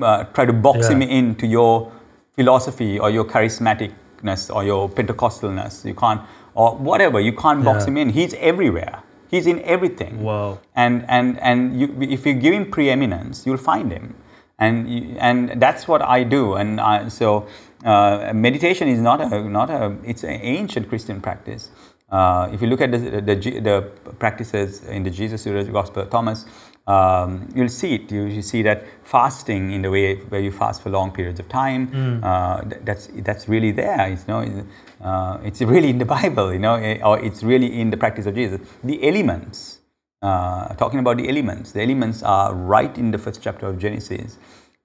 B: uh, try to box yeah. him into your philosophy or your charismaticness or your Pentecostalness. You can't, or whatever, you can't box yeah. him in. He's everywhere. He's in everything.
A: Wow.
B: And, and, and you, if you give him preeminence, you'll find him and and that's what I do. And I, so uh, meditation is not a not a it's an ancient Christian practice. Uh, if you look at the, the, the, practices in the Jesus Gospel of Thomas, um, you'll see it. You, you, see that fasting in the way where you fast for long periods of time. Mm. Uh, that's that's really there. It's, you know, uh, it's really in the Bible. You know, eh, or it's really in the practice of Jesus. The elements uh, talking about the elements. The elements are right in the first chapter of Genesis.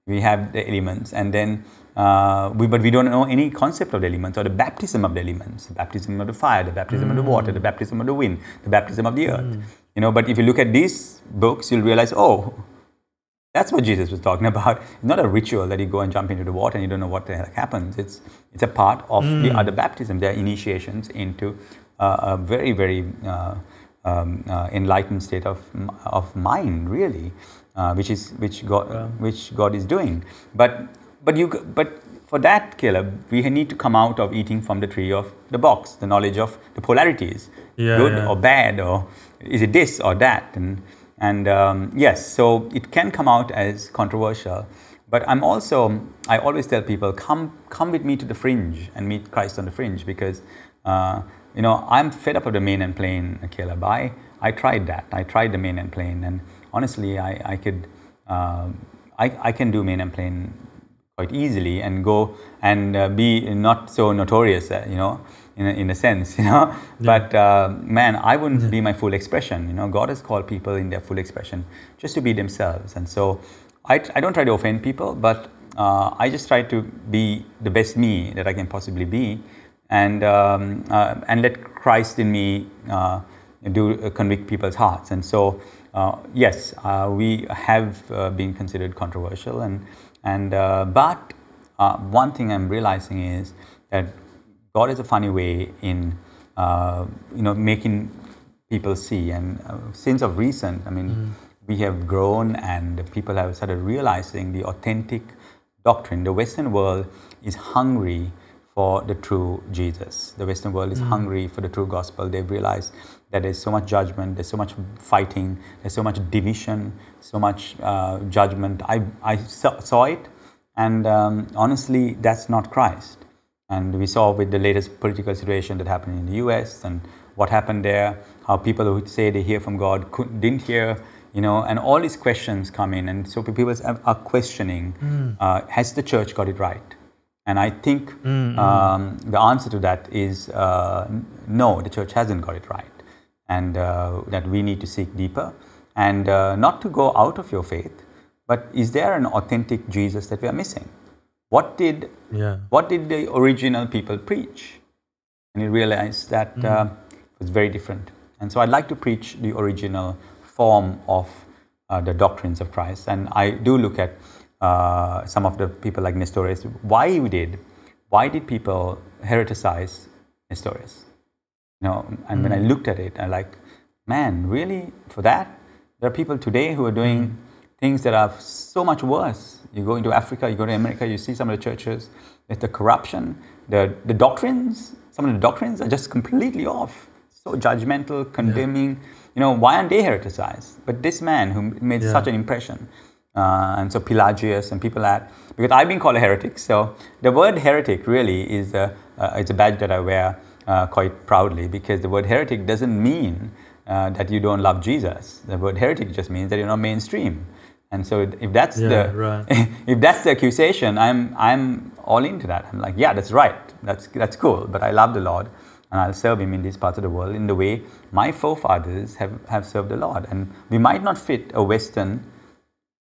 B: We have the elements, and then uh, we, but we don't know any concept of the elements or the baptism of the elements, the baptism of the fire, the baptism mm. of the water, the baptism of the wind, the baptism of the earth. Mm. You know, but if you look at these books, you'll realize, oh, that's what Jesus was talking (laughs) about. It's not a ritual that you go and jump into the water and you don't know what the heck happens. It's it's a part of mm. the other baptism. They're initiations into uh, a very very uh, um, uh, enlightened state of, of mind, really, uh, which is which God which God is doing. But but you but for that, Caleb, we need to come out of eating from the tree of the box, the knowledge of the polarities, yeah, good yeah. or bad, or is it this or that, and and um, yes, so it can come out as controversial. But I'm also I always tell people come come with me to the fringe and meet Christ on the fringe because Uh, you know, I'm fed up of the main and plain, Caleb. I, I tried that. I tried the main and plain, and honestly, I, I could, uh, I, I can do main and plain quite easily and go and uh, be not so notorious, uh, you know, in a, in a sense, (laughs) you know. Yeah. But uh, man, I wouldn't yeah. be my full expression. You know, God has called people in their full expression just to be themselves, and so I, I don't try to offend people, but uh, I just try to be the best me that I can possibly be, and um, uh, and let Christ in me uh, do uh, convict people's hearts. And so, uh, yes, uh, we have been considered controversial, and and but one thing I'm realizing is that God is a funny way in you know making people see. And since of recent, I mean. Mm. We have grown, and people have started realizing the authentic doctrine. The Western world is hungry for the true Jesus. The Western world is mm. hungry for the true gospel. They've realized that there's so much judgment, there's so much fighting, there's so much division, so much uh, judgment. I, I saw it, and um, honestly, that's not Christ. And we saw with the latest political situation that happened in the US and what happened there, how people who say they hear from God could, didn't hear you know, and all these questions come in, and so people are questioning: mm. uh, Has the church got it right? And I think mm, um, the answer to that is uh, no, the church hasn't got it right, and uh, that we need to seek deeper, and uh, not to go out of your faith, but is there an authentic Jesus that we are missing? What did yeah. what did the original people preach? And you realize that mm. Uh, it was very different. And so I'd like to preach the original form of uh, the doctrines of Christ. And I do look at uh, some of the people like Nestorius. Why we did? Why did people hereticize Nestorius? You know, and mm. when I mm. looked at it, I like, man, really for that? There are people today who are doing mm. things that are so much worse. You go into Africa, you go to America, you see some of the churches, it's the corruption, the, the doctrines, some of the doctrines are just completely off. So judgmental, condemning. Yeah you know, why aren't they hereticized? But this man who made yeah. such an impression, uh, and so Pelagius and people that, because I've been called a heretic. So the word heretic really is a, uh, it's a badge that I wear uh, quite proudly because the word heretic doesn't mean uh, that you don't love Jesus. The word heretic just means that you're not mainstream. And so if that's yeah, the right. (laughs) if that's the accusation, I'm I'm all into that. I'm like, yeah, that's right. That's that's cool. But I love the Lord and I'll serve Him in these parts of the world in the way my forefathers have, have served the Lord. And we might not fit a Western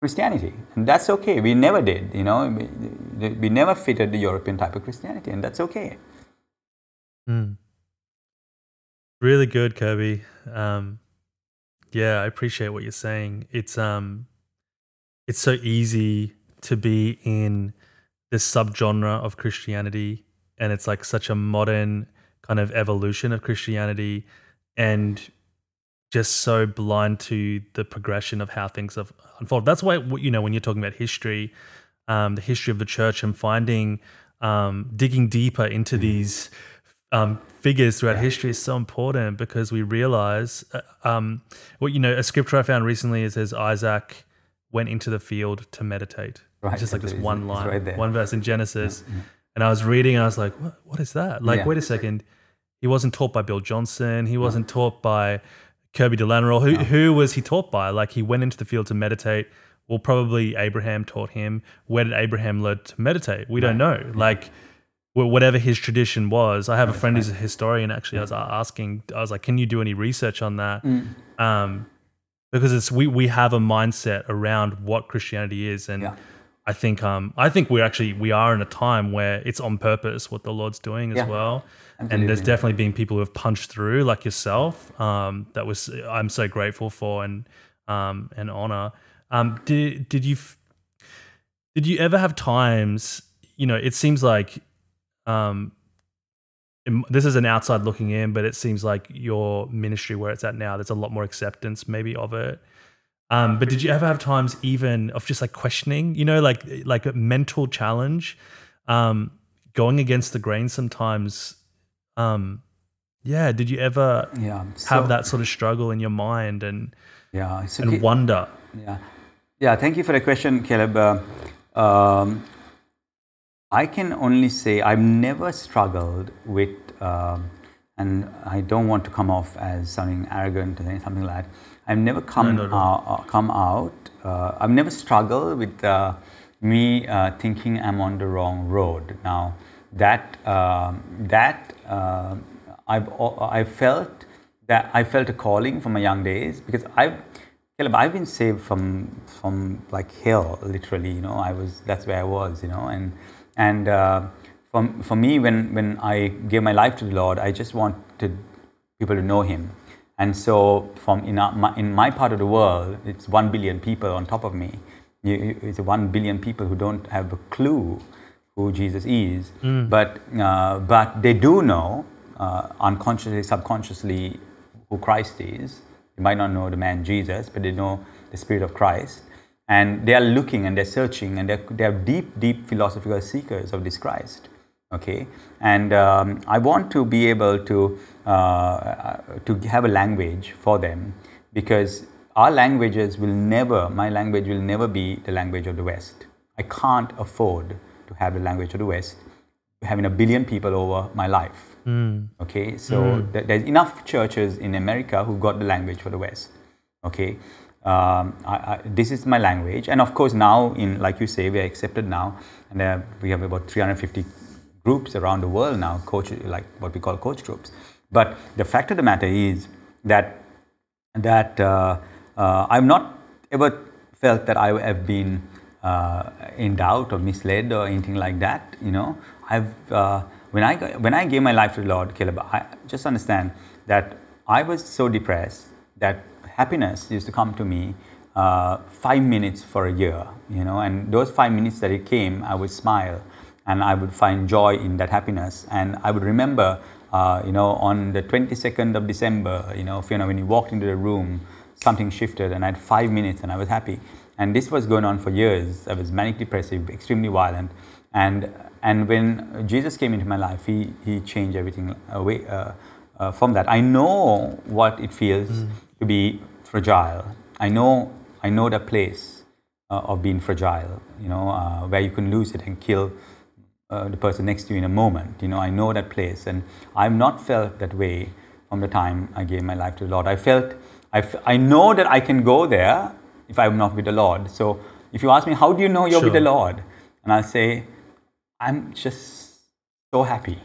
B: Christianity, and that's okay. We never did, you know, we, we never fitted the European type of Christianity, and that's okay.
A: Mm. Really good, Kirby. Um, yeah, I appreciate what you're saying. It's um, it's so easy to be in this subgenre of Christianity, and it's like such a modern kind of evolution of Christianity and just so blind to the progression of how things have unfolded. That's why, you know, when you're talking about history, um, the history of the church and finding, um, digging deeper into mm. these um, figures throughout yeah. history is so important because we realize, uh, um, what, you know, a scripture I found recently is says Isaac went into the field to meditate. Right. just like this one line, right one verse in Genesis. Yeah. And I was reading and I was like, what, what is that? Like, yeah. wait a second he wasn't taught by Bill Johnson. He wasn't taught by Kirby de Lanerolle. Who, no. who was he taught by? Like he went into the field to meditate. Well, probably Abraham taught him. Where did Abraham learn to meditate? We don't know. Like whatever his tradition was. I have a friend who's a historian. Actually, I was asking. I was like, "Can you do any research on that?" Mm. Um, because it's we we have a mindset around what Christianity is, and yeah. I think um I think we're actually we are in a time where it's on purpose what the Lord's doing as yeah. well. Absolutely. And there's definitely been people who have punched through, like yourself. Um, that was I'm so grateful for and um, and honor. Um, did did you did you ever have times? You know, it seems like um, this is an outside looking in, but it seems like your ministry where it's at now, there's a lot more acceptance maybe of it. Um, but did you ever have times even of just like questioning, you know, like like a mental challenge, um, going against the grain sometimes um, yeah, did you ever yeah, so, have that sort of struggle in your mind and yeah, and okay. wonder?
B: Yeah, yeah. Thank you for the question, Caleb. Uh, um, I can only say I've never struggled with um, and I don't want to come off as sounding arrogant or something like that. I've never come
A: No, no, no.
B: out, uh, come out. Uh, I've never struggled with uh, me uh, thinking I'm on the wrong road. Now that um that uh, I've I felt that I felt a calling from my young days because I've Caleb, I've been saved from from like hell, literally. You know, I was that's where I was. You know, and and uh, for for me, when when I gave my life to the Lord, I just wanted people to know Him. And so, from in our, my, in my part of the world, it's one billion people on top of me. You, it's one billion people who don't have a clue who Jesus is, but uh, but they do know uh, unconsciously, subconsciously who Christ is. They might not know the man Jesus, but they know the Spirit of Christ, and they are looking and they're searching and they're, they are deep, deep philosophical seekers of this Christ. Okay, and um, I want to be able to uh, to have a language for them because our languages will never, my language will never be the language of the West. I can't afford to have the language of the West, having a billion people over my life. Okay, so th- there's enough churches in America who got the language for the West. Okay, um, I, I, this is my language, and of course now, in like you say, we are accepted now, and uh, we have about 350 groups around the world now, coach like what we call coach groups. But the fact of the matter is that that uh, uh, I've not ever felt that I have been uh, in doubt or misled or anything like that. You know, I've uh, when I when I gave my life to the Lord, Caleb, I just understand that I was so depressed that happiness used to come to me uh, five minutes for a year. You know, and those five minutes that it came, I would smile and I would find joy in that happiness. And I would remember, uh, you know, on the 22nd of December, you know, Fiona, when you walked into the room, something shifted and I had five minutes and I was happy. And this was going on for years. I was manic depressive, extremely violent. And, and when Jesus came into my life, he, he changed everything away uh, uh, from that. I know what it feels to be fragile. I know, I know the place uh, of being fragile, you know, uh, where you can lose it and kill uh, the person next to you in a moment. You know, I know that place, and I've not felt that way from the time I gave my life to the Lord. I felt, I, f- I know that I can go there if I'm not with the Lord. So if you ask me, how do you know you're with the Lord? And I'll say, I'm just so happy.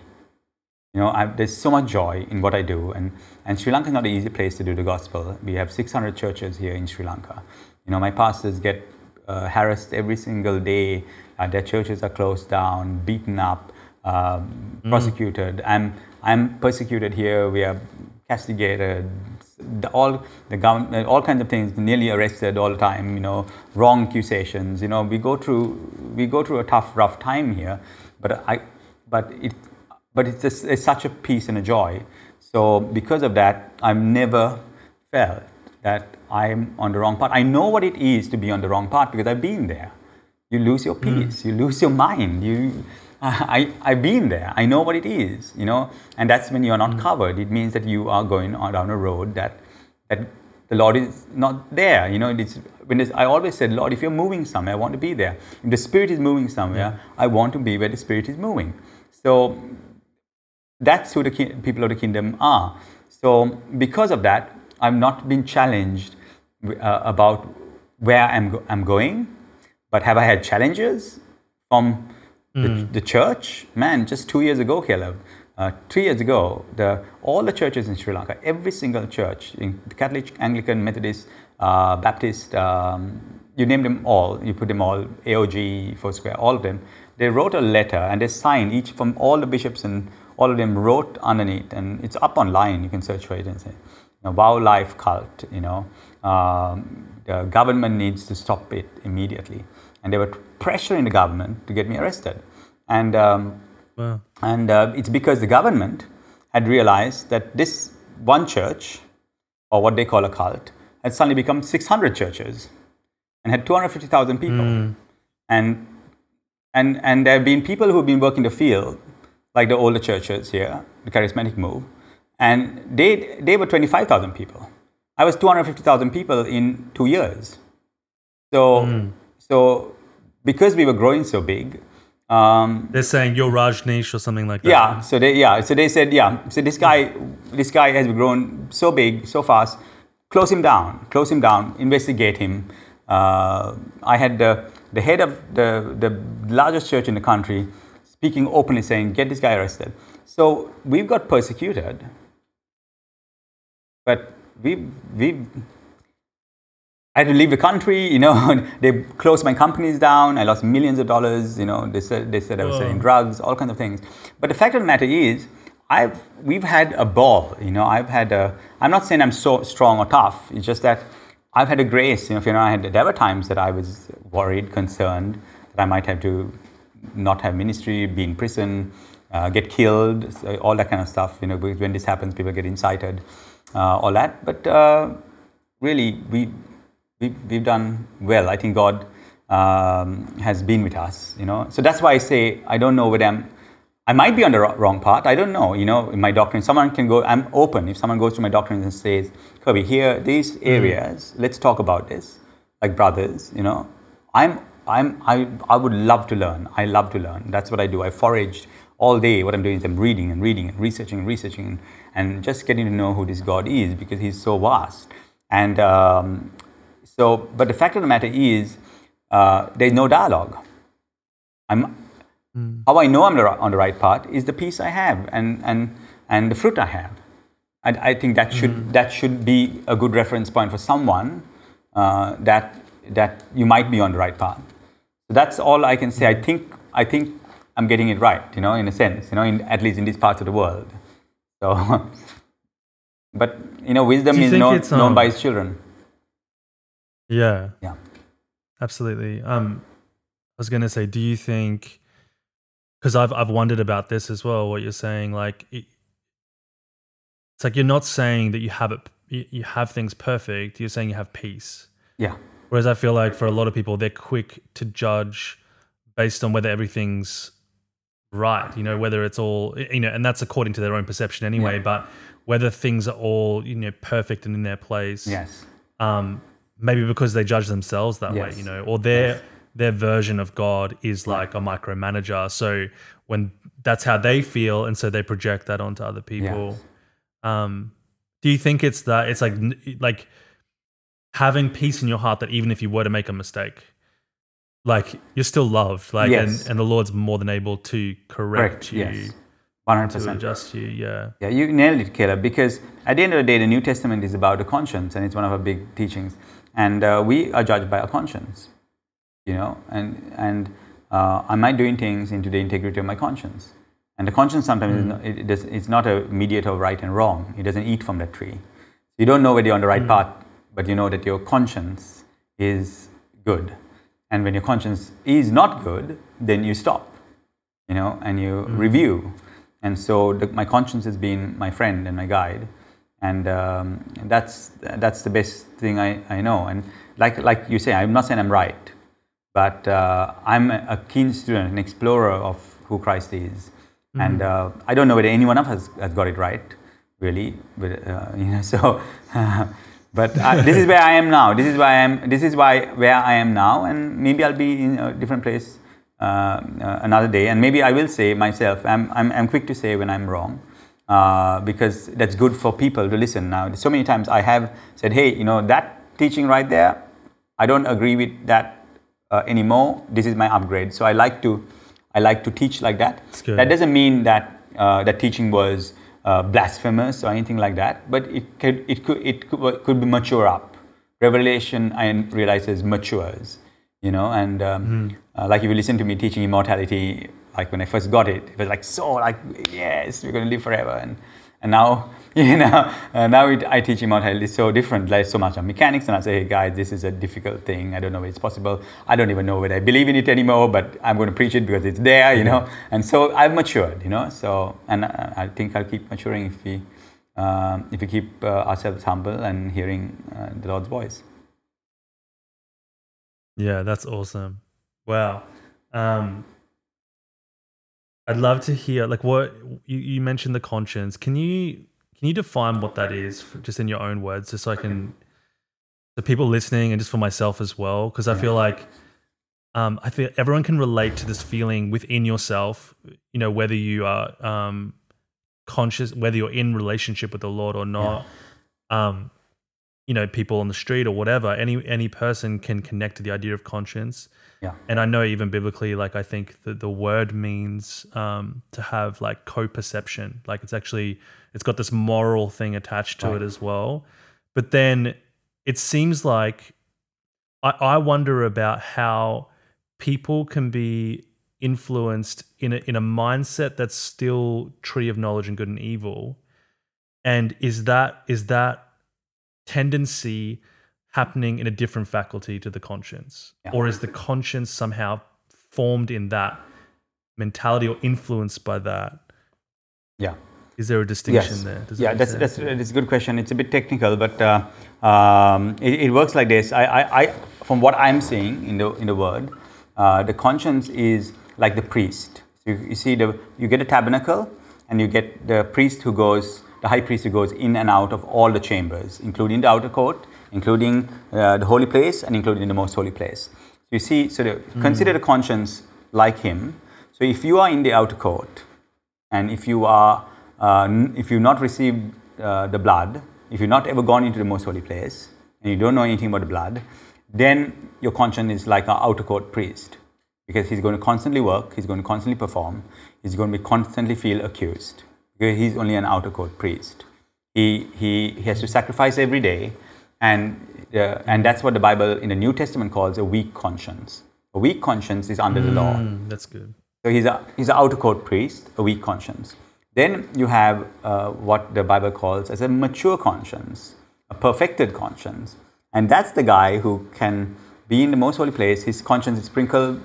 B: You know, I, there's so much joy in what I do, and, and Sri Lanka is not an easy place to do the gospel. We have 600 churches here in Sri Lanka. You know, my pastors get uh, harassed every single day. Uh, their churches are closed down, beaten up, um, prosecuted. I'm I'm persecuted here. We are castigated. The, all the government, all kinds of things. Nearly arrested all the time. You know, wrong accusations. You know, we go through we go through a tough, rough time here. But I, but it, but it's, just, it's such a peace and a joy. So because of that, I've never felt that I'm on the wrong path. I know what it is to be on the wrong path because I've been there. You lose your hmm. peace, you lose your mind. You, (laughs) I, I've been there. I know what it is, you know, and that's when you're not hmm. covered. It means that you are going on down a road that, that the Lord is not there. You know, it's, when it's, I always said, Lord, if you're moving somewhere, I want to be there. If the Spirit is moving somewhere, I want to be where the Spirit is moving. So that's who the ki- people of the kingdom are. So because of that, I've not been challenged uh, about where I'm, go- I'm going, but have I had challenges from the, the church? Man, just two years ago, Caleb, uh, three years ago, the, all the churches in Sri Lanka, every single church, in the Catholic, Anglican, Methodist, uh, Baptist, um, you name them all, you put them all, AOG, Foursquare, all of them, they wrote a letter and they signed each from all the bishops and all of them wrote underneath, and it's up online. You can search for it and say, you know, "Wow, life cult." You know, um, the government needs to stop it immediately, and they were pressuring the government to get me arrested, and um,
A: Wow.
B: and uh, it's because the government had realized that this one church, or what they call a cult, had suddenly become 600 churches and had 250,000 people. And, and, and there have been people who have been working the field, like the older churches here, the charismatic move, and they, they were 25,000 people. I was 250,000 people in two years. So, so because we were growing so big, Um,
A: They're saying you're Rajneesh or something like that.
B: yeah. So they yeah. So they said yeah. So this guy this guy has grown so big so fast. Close him down. Close him down. Investigate him. Uh, I had the the head of the the largest church in the country speaking openly saying get this guy arrested. So we've got persecuted, but we've, we've I had to leave the country, you know, (laughs) they closed my companies down, I lost millions of dollars, you know, they said, they said I was selling drugs, all kinds of things. But the fact of the matter is, I've, we've had a ball, you know, I've had a, I'm not saying I'm so strong or tough, it's just that I've had a grace, you know, if you know, I had, there were times that I was worried, concerned that I might have to not have ministry, be in prison, uh, get killed, so all that kind of stuff, you know, because when this happens, people get incited, uh, all that. But uh, really, we, we, we've done well. I think God um, has been with us, you know. So that's why I say I don't know whether I'm, I might be on the wrong path. I don't know, you know, in my doctrine. Someone can go, I'm open. If someone goes to my doctrine and says, Kirby, here, these areas, let's talk about this, like brothers, you know, I'm, I'm, I, I would love to learn. I love to learn. That's what I do. I foraged all day. What I'm doing is I'm reading and reading and researching and researching and, just getting to know who this God is because he's so vast. And um, so, but the fact of the matter is, uh, there's no dialogue. I'm, How I know I'm the, on the right path is the peace I have and, and, and the fruit I have. And I think that should, that should be a good reference point for someone uh, that, that you might be on the right path. That's all I can say. I think, I think I'm getting it right, you know, in a sense, you know, in, at least in these parts of the world. So, (laughs) but, you know, wisdom
A: you
B: is known,
A: it's,
B: known
A: um,
B: by its children.
A: Yeah.
B: Yeah.
A: Absolutely. Um, I was going to say, do you think, because I've, I've wondered about this as well, what you're saying, like, it, it's like you're not saying that you have it, you have things perfect. You're saying you have peace.
B: Yeah.
A: Whereas I feel like for a lot of people, they're quick to judge based on whether everything's right, you know, whether it's all, you know, and that's according to their own perception anyway,
B: Yeah.
A: but whether things are all, you know, perfect and in their place.
B: Yes.
A: Um, maybe because they judge themselves that way, you know, or their their version of God is like a micromanager. So when that's how they feel, and so they project that onto other people.
B: Yes.
A: Um, do you think it's that it's like like having peace in your heart that even if you were to make a mistake, like you're still loved, like
B: Yes.
A: and, and the Lord's more than able to correct
B: Correct.
A: you,
B: Yes. One hundred
A: to
B: percent.
A: adjust you. Yeah,
B: Yeah, you nailed it, Caleb. Because at the end of the day, the New Testament is about the conscience, and it's one of our big teachings. And uh, we are judged by our conscience, you know. And and uh, am I doing things into the integrity of my conscience? And the conscience sometimes is not, it, it does, it's not a mediator of right and wrong. It doesn't eat from that tree. You don't know whether you're on the right path, but you know that your conscience is good. And when your conscience is not good, then you stop you know, and you review. And so the, my conscience has been my friend and my guide, and um, that's that's the best thing I, I know. And like like you say, I'm not saying I'm right, but uh, I'm a keen student, an explorer of who Christ is, and uh, I don't know whether anyone else has, has got it right, really. But uh, (laughs) you know, so. (laughs) But I, this is where I am now. This is why I am. This is why where I am now, and maybe I'll be in a different place uh, uh, another day. And maybe I will say myself. I'm, I'm, I'm quick to say when I'm wrong, uh, because that's good for people to listen. Now, so many times I have said, "Hey, you know that teaching right there, I don't agree with that uh, anymore. This is my upgrade." So I like to, I like to teach like that. That doesn't mean that uh, that teaching was uh, blasphemous or anything like that, but it could it could it could, could be mature up. Revelation I realize, is matures, you know, and um, uh, like if you listen to me teaching immortality, like when I first got it, it was like so like yes, we're going to live forever, and and now (laughs) you know uh, now it, I teach him how it is so different, like so much on mechanics, and I say, hey guys, this is a difficult thing. I don't know if it's possible. I don't even know whether I believe in it anymore, but I'm going to preach it because it's there, you know. And so I've matured, you know. So and I, I think I'll keep maturing if we um, if we keep uh, ourselves humble and hearing uh, the Lord's voice.
A: Yeah, that's awesome. Wow. Um, I'd love to hear like what you, you mentioned the conscience. Can you can you define what that is just in your own words, just so I can the people listening and just for myself as well? Because I feel like um, I feel everyone can relate to this feeling within yourself. You know, whether you are um, conscious, whether you're in relationship with the Lord or not. Um, you know, people on the street or whatever. Any any person can connect to the idea of conscience.
B: Yeah.
A: And I know even biblically, like I think that the word means um, to have like co-perception. Like it's actually it's got this moral thing attached to
B: Right.
A: it as well. But then it seems like I, I wonder about how people can be influenced in a, in a mindset that's still tree of knowledge and good and evil and is that is that tendency happening in a different faculty to the conscience
B: Yeah.
A: or is the conscience somehow formed in that mentality or influenced by that
B: Yeah.
A: Is there a distinction there Does
B: yeah,
A: make
B: that's, that's, that's a good question. It's a bit technical, but uh, um, it, it works like this. I, I, I, from what I'm seeing in the, in the word, uh, the conscience is like the priest. So you, you see, the, you get a tabernacle, and you get the priest who goes, the high priest who goes in and out of all the chambers, including the outer court, including uh, the holy place, and including the most holy place. So you see, so the, consider the conscience like him. So if you are in the outer court, and if you are, if you've not received uh, the blood, if you've not ever gone into the most holy place, and you don't know anything about the blood, then your conscience is like an outer court priest, because he's going to constantly work, he's going to constantly perform, he's going to be constantly feel accused, because he's only an outer court priest. He he, he has to sacrifice every day, and uh, and that's what the Bible in the New Testament calls a weak conscience. A weak conscience is under the law.
A: Mm, that's good
B: So he's a he's an outer court priest, a weak conscience. Then you have uh, what the Bible calls as a mature conscience, a perfected conscience, and that's the guy who can be in the most holy place. His conscience is sprinkled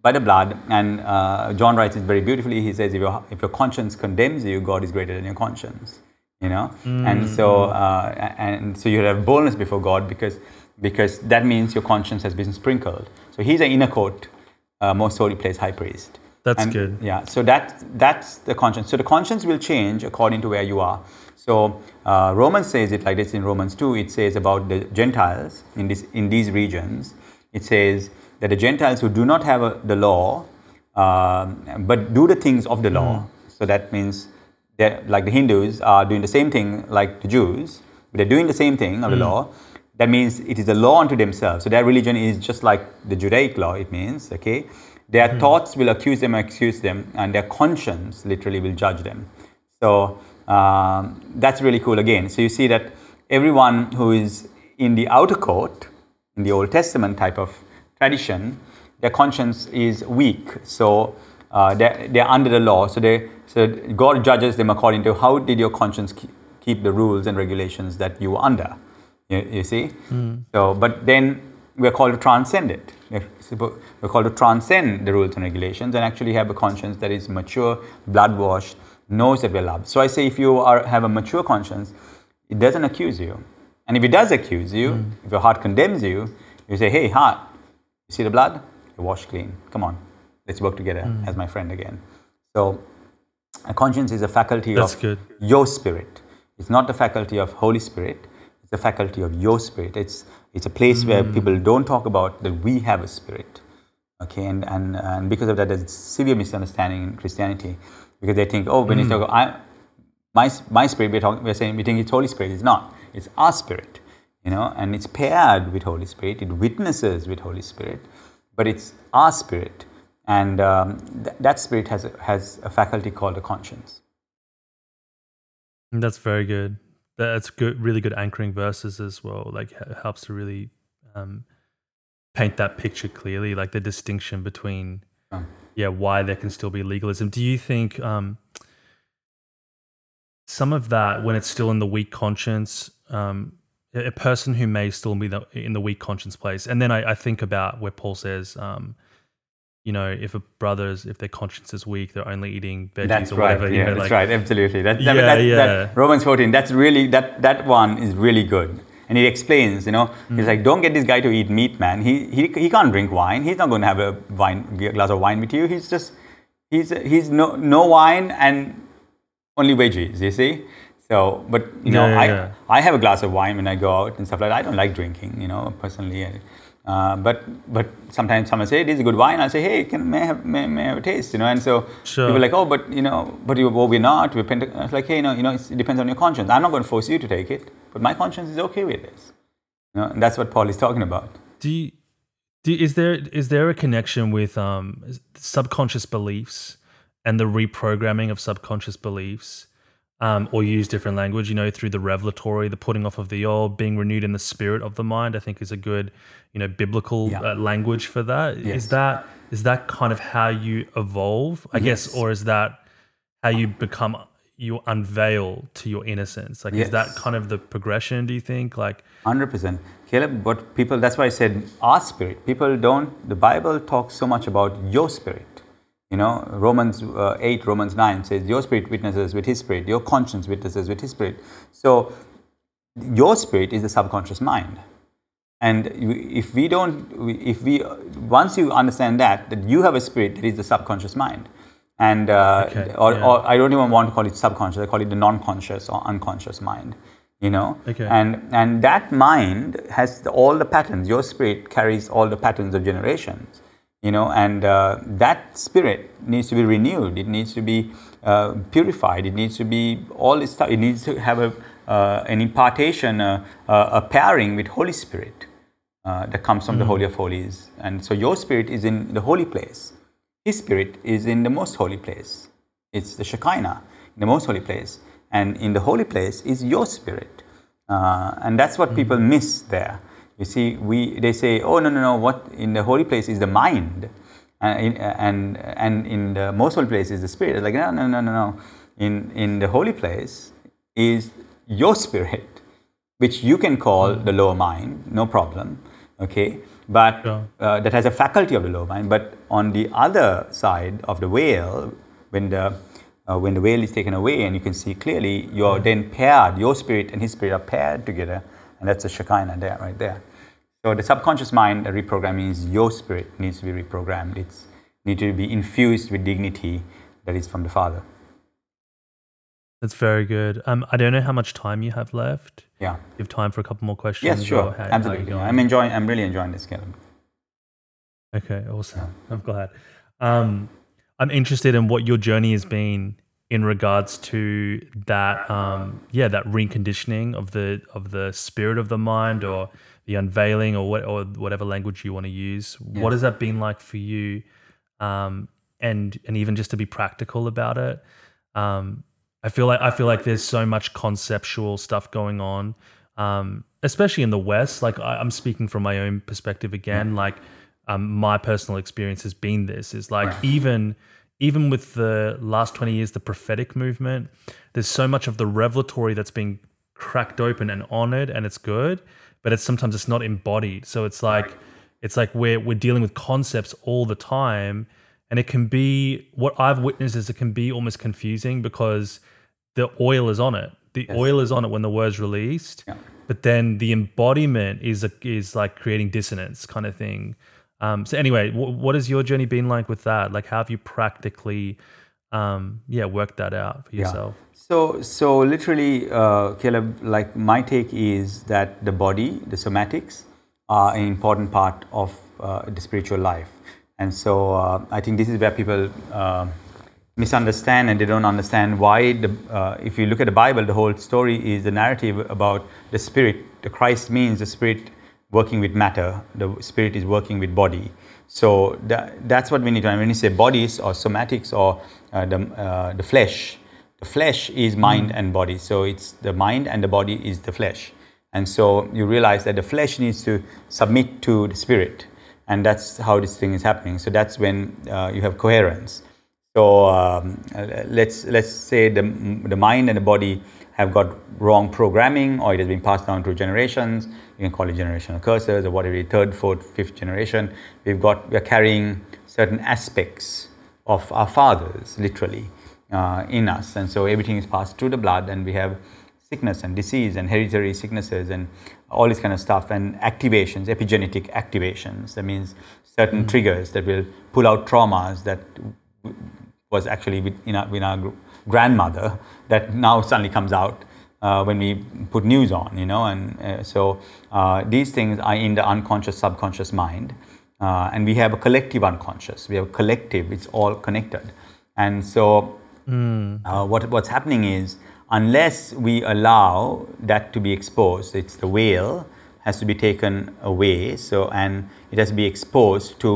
B: by the blood, and uh, John writes it very beautifully. He says, "If your if your conscience condemns you, God is greater than your conscience." You know, and so uh, and so you have boldness before God because because that means your conscience has been sprinkled. So he's an inner court, uh, most holy place high priest.
A: That's
B: And-
A: good.
B: Yeah, so that that's the conscience. So the conscience will change according to where you are. So uh, Romans says it like this in Romans two. It says about the Gentiles in this in these regions. It says that the Gentiles who do not have a, the law, um, but do the things of the law. So that means that like the Hindus are doing the same thing like the Jews, but they're doing the same thing of the law. That means it is a law unto themselves. So their religion is just like the Judaic law. It means okay, their thoughts will accuse them, accuse them, and their conscience literally will judge them. So um, that's really cool again. So you see that everyone who is in the outer court, in the Old Testament type of tradition, their conscience is weak. So uh, they're, they're under the law. So they so God judges them according to how did your conscience keep, keep the rules and regulations that you were under. You, you see. So, but then we're called to transcend it. We're, called to transcend the rules and regulations and actually have a conscience that is mature, blood washed, knows that we're loved. So I say, if you are have a mature conscience, it doesn't accuse you. And if it does accuse you, mm. if your heart condemns you, you say, hey, heart, you see the blood? You're washed clean. Come on, let's work together mm. as my friend again. So, a conscience is a faculty
A: That's
B: of
A: good.
B: your spirit. It's not the faculty of Holy Spirit. It's the faculty of your spirit. It's it's a place where people don't talk about that we have a spirit. Okay, and, and and because of that, there's severe misunderstanding in Christianity because they think, oh, when you talk, I, my my spirit, we're talking, we're saying we think it's Holy Spirit. It's not. It's our spirit, you know, and it's paired with Holy Spirit. It witnesses with Holy Spirit, but it's our spirit, and um, th- that spirit has a, has a faculty called a conscience.
A: That's very good. That's good. Really good anchoring verses as well. Like it helps to really um, paint that picture clearly, like the distinction between
B: Yeah.
A: yeah why there can still be legalism. Do you think um, some of that when it's still in the weak conscience? Um, a a person who may still be the, in the weak conscience place, and then I, I think about where Paul says, um, you know, if a brother's if their conscience is weak, they're only eating veggies
B: That's
A: or
B: right.
A: whatever. you
B: Yeah,
A: know,
B: that's
A: like-
B: right. Absolutely. That, that,
A: Yeah,
B: that,
A: yeah.
B: that Romans 14. That's really that that one is really good. And he explains, you know,
A: Mm.
B: he's like, don't get this guy to eat meat, man. He, he he can't drink wine. He's not going to have a wine a glass of wine with you. He's just he's he's no no wine and only veggies. You see. So, but you know,
A: Yeah,
B: I. I have a glass of wine when I go out and stuff like that. I don't like drinking, you know, personally. Uh, but but sometimes someone say it is a good wine. I say, hey, can may I have may, may I have a taste, you know? And so
A: Sure.
B: people are like, oh, but you know, but you, well, we're not. We're Pente-. It's like, hey, no, you know, it's, it depends on your conscience. I'm not going to force you to take it, but my conscience is okay with this. You know, and that's what Paul is talking about.
A: Do you, do is there is there a connection with um subconscious beliefs and the reprogramming of subconscious beliefs? Um, or use different language, you know, through the revelatory, the putting off of the old, being renewed in the spirit of the mind. I think is a good, you know, biblical
B: Yeah.
A: uh, language for that. Is
B: Yes.
A: that is that kind of how you evolve, I guess, or is that how you become you unveil to your innocence? Like, is that kind of the progression? Do you think? Like,
B: Hundred percent, Caleb. But people, that's why I said our spirit. People don't. The Bible talks so much about your spirit. You know, Romans uh, eight, Romans nine says your spirit witnesses with His spirit. Your conscience witnesses with His spirit. So, your spirit is the subconscious mind. And if we don't, if we, once you understand that, that you have a spirit that is the subconscious mind, and uh,
A: Okay,
B: or,
A: yeah.
B: or I don't even want to call it subconscious, I call it the non-conscious or unconscious mind. You know,
A: Okay.
B: and and that mind has the, all the patterns. Your spirit carries all the patterns of generations. You know, and uh, that spirit needs to be renewed. It needs to be uh, purified. It needs to be all this stuff. It needs to have a uh, an impartation, uh, uh, a pairing with Holy Spirit uh, that comes from the Holy of Holies. And so your spirit is in the holy place. His spirit is in the most holy place. It's the Shekinah, in the most holy place. And in the holy place is your spirit. Uh, and that's what people miss there. You see, we, they say, oh, no, no, no, what in the holy place is the mind. Uh, in, and, and in the most holy place is the spirit. It's like, no, no, no, no, no. In, in the holy place is your spirit which you can call the lower mind, no problem, okay? But uh, that has a faculty of the lower mind. But on the other side of the veil, when the uh, when the veil is taken away and you can see clearly, you're then paired. Your spirit and his spirit are paired together, and that's the Shekinah there, right there. So the subconscious mind, the reprogramming is your spirit needs to be reprogrammed. It's need to be infused with dignity that is from the Father.
A: that's very good. Um, I don't know how much time you have left.
B: Yeah.
A: You have time for a couple more questions.
B: Yes, sure.
A: how- how
B: Absolutely.
A: doing?
B: I'm enjoying. I'm really enjoying this, Caleb.
A: Okay, awesome. I'm glad. Um, I'm interested in what your journey has been in regards to that. Um, yeah, that reconditioning of the of the spirit of the mind, or the unveiling, or what, or whatever language you want to use. What has that been like for you? Um, and and even just to be practical about it. Um, I feel like I feel like there's so much conceptual stuff going on, um, especially in the West. Like I, I'm speaking from my own perspective again. Like um, my personal experience has been this is like even even with the last 20 years, the prophetic movement, there's so much of the revelatory that's being cracked open and honored, and it's good, but it's sometimes it's not embodied. So it's like it's like we're we're dealing with concepts all the time, and it can be what I've witnessed is it can be almost confusing because the oil is on it. The oil is on it when the word's released,
B: Yeah.
A: but then the embodiment is a, is like creating dissonance kind of thing. Um, so anyway, w- what has your journey been like with that? Like, how have you practically, um, yeah, worked that out for yourself?
B: So, so literally, uh, Caleb, like my take is that the body, the somatics, are an important part of uh, the spiritual life. And so uh, I think this is where people uh, misunderstand and they don't understand why the, uh, if you look at the Bible, the whole story is the narrative about the spirit. The Christ means the spirit working with matter. The spirit is working with body. So that, that's what we need to. And when you say bodies or somatics or uh, the uh, the flesh, the flesh is mind and body. So it's the mind and the body is the flesh. And so you realize that the flesh needs to submit to the spirit, and that's how this thing is happening. So that's when uh, you have coherence. So um, let's let's say the the mind and the body have got wrong programming, or it has been passed down through generations. You can call it generational curses or whatever, third, fourth, fifth generation. We've got we are carrying certain aspects of our fathers, literally, uh, in us, and so everything is passed through the blood, and we have sickness and disease and hereditary sicknesses and all this kind of stuff and activations, epigenetic activations. That means certain triggers that will pull out traumas that was actually with, in, our, in our grandmother that now suddenly comes out. Uh, when we put news on, you know, and uh, so uh, these things are in the unconscious, subconscious mind, uh, and we have a collective unconscious. We have a collective; it's all connected, and so mm. what what's happening is unless we allow that to be exposed, it's the veil has to be taken away. So and it has to be exposed to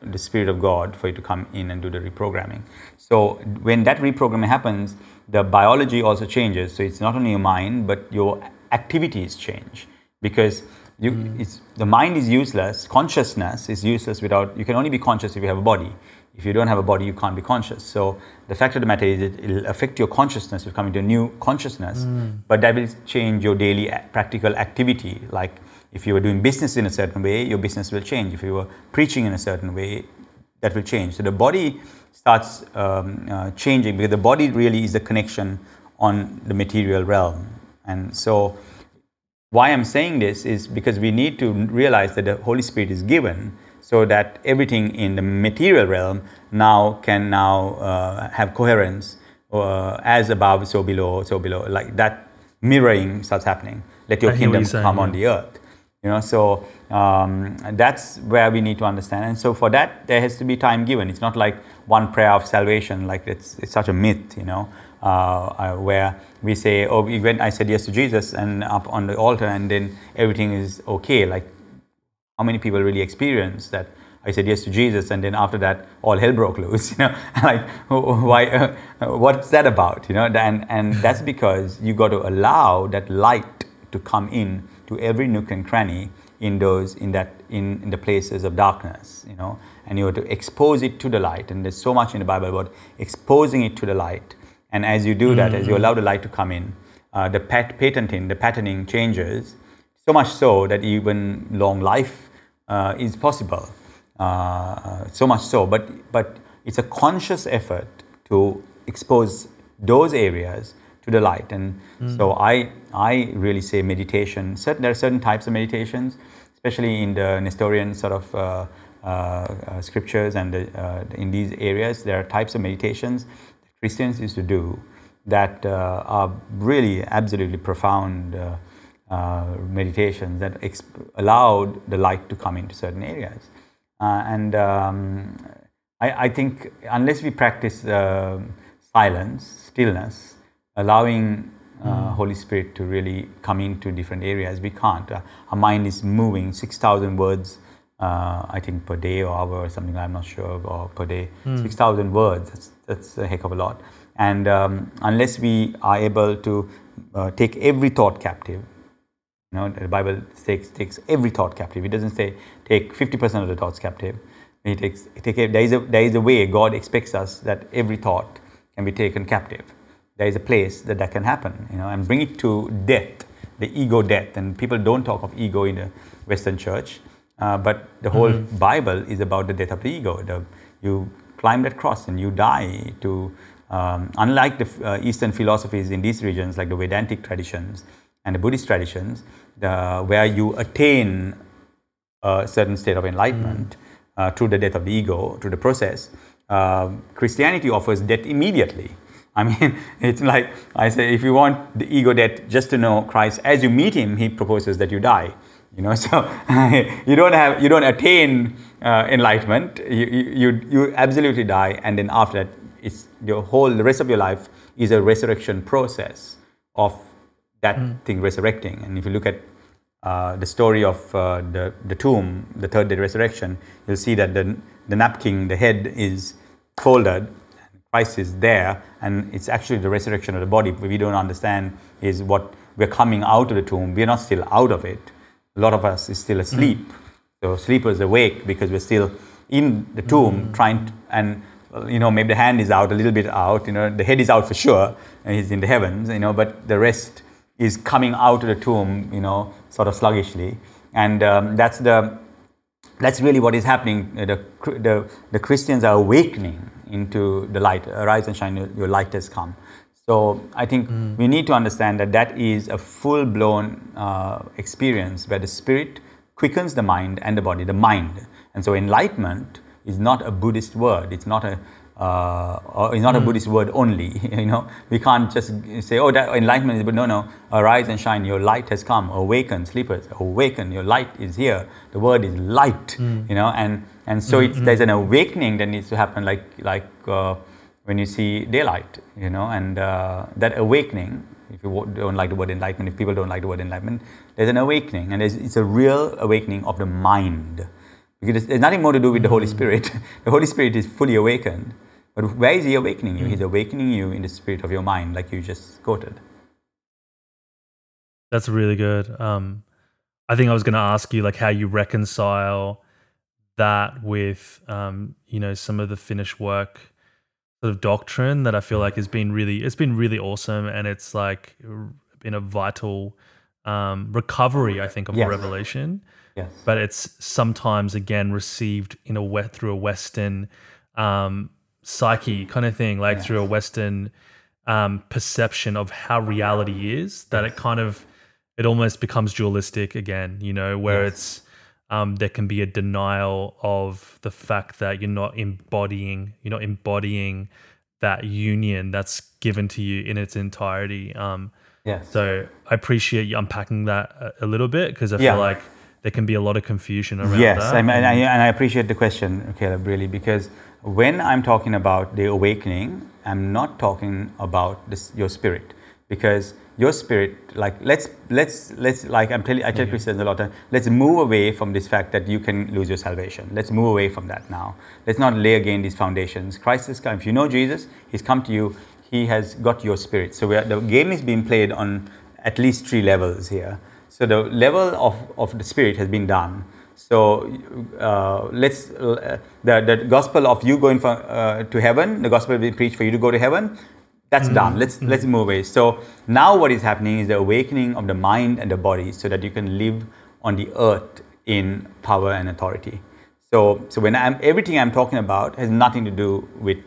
B: the spirit of God for you to come in and do the reprogramming. So when that reprogramming happens, the biology also changes. So it's not only your mind, but your activities change because you, mm. the mind is useless. Consciousness is useless without. You can only be conscious if you have a body. If you don't have a body, you can't be conscious. So the fact of the matter is, it, will affect your consciousness. You'll come into a new consciousness, mm. but that will change your daily practical activity. Like if you were doing business in a certain way, your business will change. If you were preaching in a certain way, that will change. So the body starts um, uh, changing because the body really is the connection on the material realm. And so, why I'm saying this is because we need to realize that the Holy Spirit is given so that everything in the material realm now can now uh, have coherence uh, as above, so below, so below. Like that mirroring starts happening. Let your kingdom saying, come yeah. on the earth. You know, so um, that's where we need to understand. And so for that, there has to be time given. It's not like one prayer of salvation, like it's, it's such a myth, you know, uh, uh, where we say, oh, when I said yes to Jesus and up on the altar and then everything is okay. Like how many people really experience that? I said yes to Jesus, and then after that, all hell broke loose. (laughs) You know, (laughs) like why? Uh, what's that about? You know, and and that's (laughs) because you got to allow that light to come in to every nook and cranny in those in that in, in the places of darkness you know and you have to expose it to the light and there's so much in the bible about exposing it to the light and as you do mm-hmm. that as you allow the light to come in uh, the pat- patenting the patterning changes so much so that even long life uh, is possible uh, so much so but but it's a conscious effort to expose those areas to the light. And mm. so I, I really say meditation. Certain, there are certain types of meditations, especially in the Nestorian sort of uh, uh, uh, scriptures and the, uh, in these areas. There are types of meditations Christians used to do that uh, are really absolutely profound uh, meditations that exp- allowed the light to come into certain areas. and um, I, I, think unless we practice silence, stillness, allowing uh, mm. Holy Spirit to really come into different areas. We can't. Uh, our mind is moving 6,000 words, uh, I think, per day or hour or something, I'm not sure, or per day. Mm. 6,000 words, that's, a heck of a lot. And um, unless we are able to uh, take every thought captive, you know, the Bible takes, takes every thought captive. It doesn't say take 50% of the thoughts captive. It takes, take, there, is a, there is a way God expects us that every thought can be taken captive there is a place that that can happen, you know, and bring it to death, the ego death. And people don't talk of ego in the Western church, uh, but the whole mm-hmm. Bible is about the death of the ego. The, you climb that cross and you die to, um, unlike the uh, Eastern philosophies in these regions, like the Vedantic traditions and the Buddhist traditions, the, where you attain a certain state of enlightenment mm-hmm. uh, through the death of the ego, through the process. Uh, Christianity offers death immediately. (laughs) I mean, it's like I say, if you want the ego death just to know Christ, as you meet Him, He proposes that you die. You know, (laughs) so (laughs) you don't have, you don't attain uh, enlightenment. You, you, you absolutely die, and then after that, it's your whole the rest of your life is a resurrection process of that mm. thing resurrecting. And if you look at uh, the story of uh, the the tomb, the third day resurrection, you'll see that the the napkin, the head is folded Christ is there, and it's actually the resurrection of the body. What we don't understand is what we're coming out of the tomb. We're not still out of it. A lot of us is still asleep. Mm. So sleepers awake because we're still in the tomb mm. trying to, and you know maybe the hand is out a little bit out. You know the head is out for sure, and he's in the heavens. You know, but the rest is coming out of the tomb. You know, sort of sluggishly, and um, that's the that's really what is happening. The, the, the Christians are awakening into the light. Arise and shine, your light has come. So I think mm. we need to understand that that is a full blown uh, experience where the spirit quickens the mind and the body, the mind. And so enlightenment is not a Buddhist word. It's not a, uh, or it's not a Buddhist word only. (laughs) You know, we can't just say, "Oh, that enlightenment is." But no, no. Arise and shine. Your light has come. Awaken, sleepers. Awaken. Your light is here. The word is light. You know, and and so it's, there's an awakening that needs to happen, like like uh, when you see daylight. You know, and uh, that awakening. If you don't like the word enlightenment, if people don't like the word enlightenment, there's an awakening, and it's a real awakening of the mind because there's nothing more to do with the Holy Spirit. (laughs) the Holy Spirit is fully awakened. But where is He awakening you? He's awakening you in the spirit of your mind, like you just quoted.
A: That's really good. Um, I think I was going to ask you like how you reconcile that with um, you know some of the finished work sort of doctrine that I feel like has been really it's been really awesome and it's like been a vital um, recovery I think of
B: Yes.
A: the revelation.
B: Yes.
A: but it's sometimes again received in a we- through a Western um, psyche kind of thing, like through a Western um, perception of how reality is. That it kind of it almost becomes dualistic again, you know, where
B: Yes.
A: it's um, there can be a denial of the fact that you're not embodying you're not embodying that union that's given to you in its entirety. Um,
B: Yes.
A: so I appreciate you unpacking that a, a little bit because I
B: Yeah.
A: feel like there can be a lot of confusion around
B: yes,
A: that.
B: Mean, and, I, and I appreciate the question, Caleb, really, because when I'm talking about the awakening, I'm not talking about this, your spirit, because your spirit, like let's let's let's like I'm telling I tell Christians a lot, of, let's move away from this fact that you can lose your salvation. Let's move away from that now. Let's not lay again these foundations. Christ has come. If you know Jesus, He's come to you. He has got your spirit. So we are, the game is being played on at least three levels here. So the level of, of the spirit has been done. So uh, let's uh, the the gospel of you going for, uh, to heaven, the gospel being preached for you to go to heaven. That's done. Let's let's move away. So now what is happening is the awakening of the mind and the body, so that you can live on the earth in power and authority. So so when I'm everything I'm talking about has nothing to do with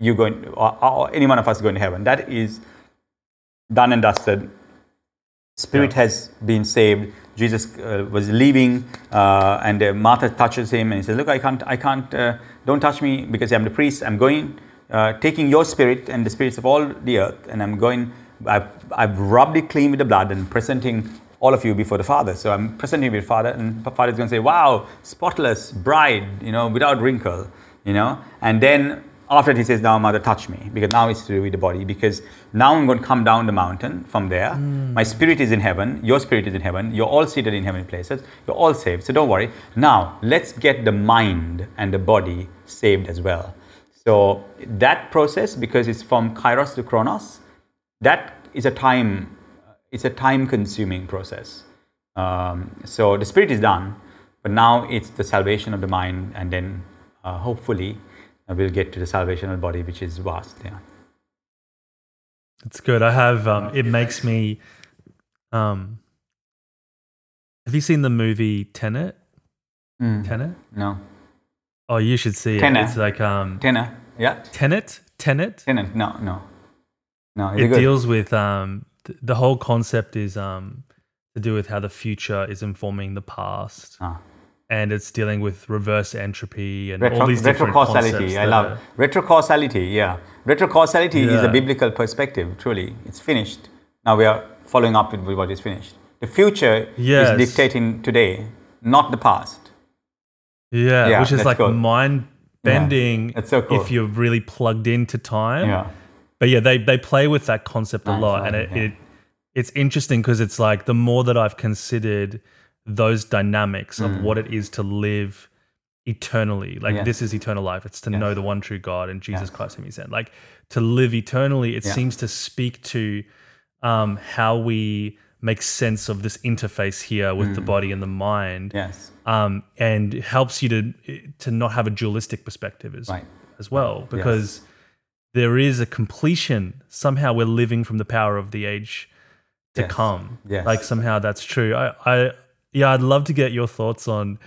B: you going or, or any one of us going to heaven. That is done and dusted spirit has been saved jesus uh, was leaving uh, and uh, martha touches him and he says look i can't i can't uh, don't touch me because i'm the priest i'm going uh, taking your spirit and the spirits of all the earth and i'm going I've, I've rubbed it clean with the blood and presenting all of you before the father so i'm presenting you with father and father is going to say wow spotless bride you know without wrinkle you know and then after that, he says, Now, mother, touch me, because now it's to do with the body. Because now I'm going to come down the mountain from there. My spirit is in heaven, your spirit is in heaven, you're all seated in heavenly places, you're all saved. So don't worry. Now, let's get the mind and the body saved as well. So that process, because it's from kairos to Chronos, that is a time, it's a time consuming process. Um, so the spirit is done, but now it's the salvation of the mind, and then uh, hopefully uh, we'll get to the salvation of the body, which is vast. Yeah.
A: It's good. I have. Um, it makes me. Um, have you seen the movie Tenet?
B: Mm.
A: Tenet?
B: No.
A: Oh, you should see it. It's like um,
B: Tenor. Yeah.
A: Tenet. Tenet.
B: Tenant. No. No. No.
A: It
B: it good?
A: deals with um, th- the whole concept is um, to do with how the future is informing the past,
B: Ah.
A: and it's dealing with reverse entropy and
B: Retro,
A: all these different concepts.
B: retrocausality. I love
A: are-
B: retrocausality. Yeah. Retrocausality is a biblical perspective. Truly, it's finished. Now we are following up with what is finished. The future
A: Yes.
B: is dictating today, not the past.
A: Yeah,
B: Yeah,
A: which is like
B: cool.
A: mind bending
B: That's so cool.
A: if you're really plugged into time.
B: Yeah.
A: But yeah, they they play with that concept a lot,
B: I
A: and it,
B: it, yeah.
A: it it's interesting because it's like the more that I've considered those dynamics of what it is to live eternally, like
B: Mm. Yeah.
A: this is eternal life. It's to
B: Yes.
A: know the one true God and Jesus
B: Yes.
A: Christ whom He sent. Like to live eternally, it
B: Yeah.
A: seems to speak to um, how we make sense of this interface here with the
B: Mm.
A: body and the mind
B: Yes.
A: um, and helps you to to not have a dualistic perspective as
B: Right.
A: as well because there is a completion. Somehow we're living from the power of the age to
B: Yes.
A: come.
B: Yes.
A: Like somehow that's true. I, I yeah, I'd love to get your thoughts on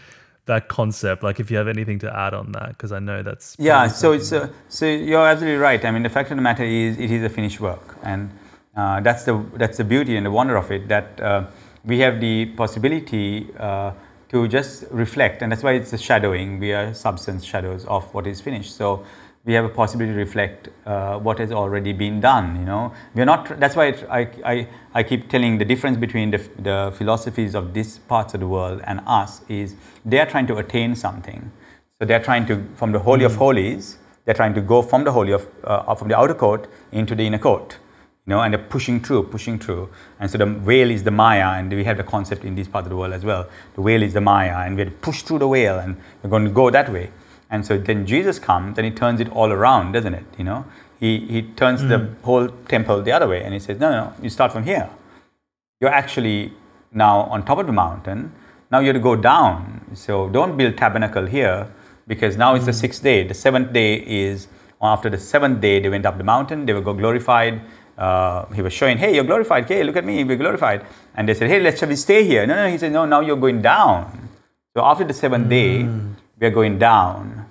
A: that concept. Like if you have anything to add on that, because I know that's
B: Yeah, so it's uh, so you're absolutely right. I mean, the fact of the matter is, it is a finished work, and uh, that's the that's the beauty and the wonder of it. That uh, we have the possibility uh, to just reflect, and that's why it's a shadowing. We are substance shadows of what is finished. So we have a possibility to reflect uh, what has already been done. You know, we're not. That's why I, I, I keep telling the difference between the, the philosophies of these parts of the world and us is they are trying to attain something. So they're trying to from the holy mm. of holies. They're trying to go from the holy of uh, from the outer court into the inner court. You know, and they're pushing through, pushing through. And so the veil is the Maya, and we have the concept in this part of the world as well. The veil is the Maya, and we have to push through the veil, and we're going to go that way. And so then Jesus comes and he turns it all around, doesn't it? You know, he, he turns mm. the whole temple the other way and he says, no, no, you start from here. You're actually now on top of the mountain. Now you have to go down. So don't build tabernacle here because now it's mm. the sixth day. The seventh day is after the seventh day, they went up the mountain, they were glorified. Uh, he was showing, hey, you're glorified. Hey, look at me, we're glorified. And they said, hey, let's shall we stay here? No, no, he said, no, now you're going down. So after the seventh mm. day, we are going down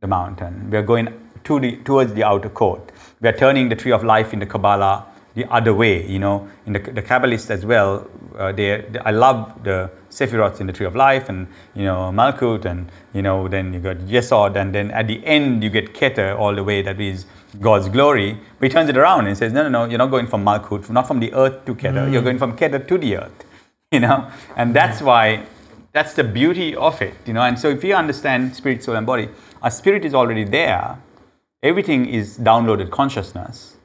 B: the mountain. We are going to the, towards the outer court. We are turning the tree of life in the Kabbalah the other way. You know, in the, the Kabbalists as well. Uh, they, they, I love the Sephiroth in the tree of life, and you know Malkut, and you know then you got Yesod, and then at the end you get Keter all the way. That is God's glory. But he turns it around and says, no, no, no, you're not going from Malkut, not from the earth to Keter. Mm. You're going from Keter to the earth. (laughs) You know, and that's why that's the beauty of it, you know. And so if you understand spirit, soul, and body, our spirit is already there. Everything is downloaded consciousness.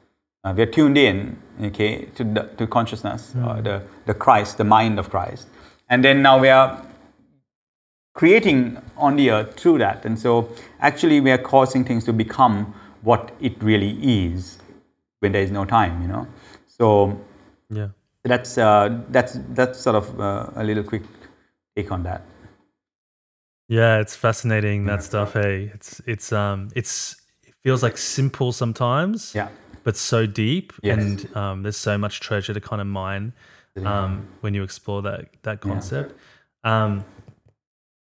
B: Uh, we are tuned in, okay, to, the, to consciousness, mm. uh, the, the Christ, the mind of Christ. And then now we are creating on the earth through that. And so actually we are causing things to become what it really is when there is no time, you know. So
A: yeah,
B: that's uh, that's that's sort of uh, a little quick take on that.
A: Yeah, it's fascinating that stuff. Hey, it's it's um it's it feels like simple sometimes.
B: Yeah.
A: But so deep, yes. and um, there's so much treasure to kind of mine um, when you explore that that concept. Yeah. Um,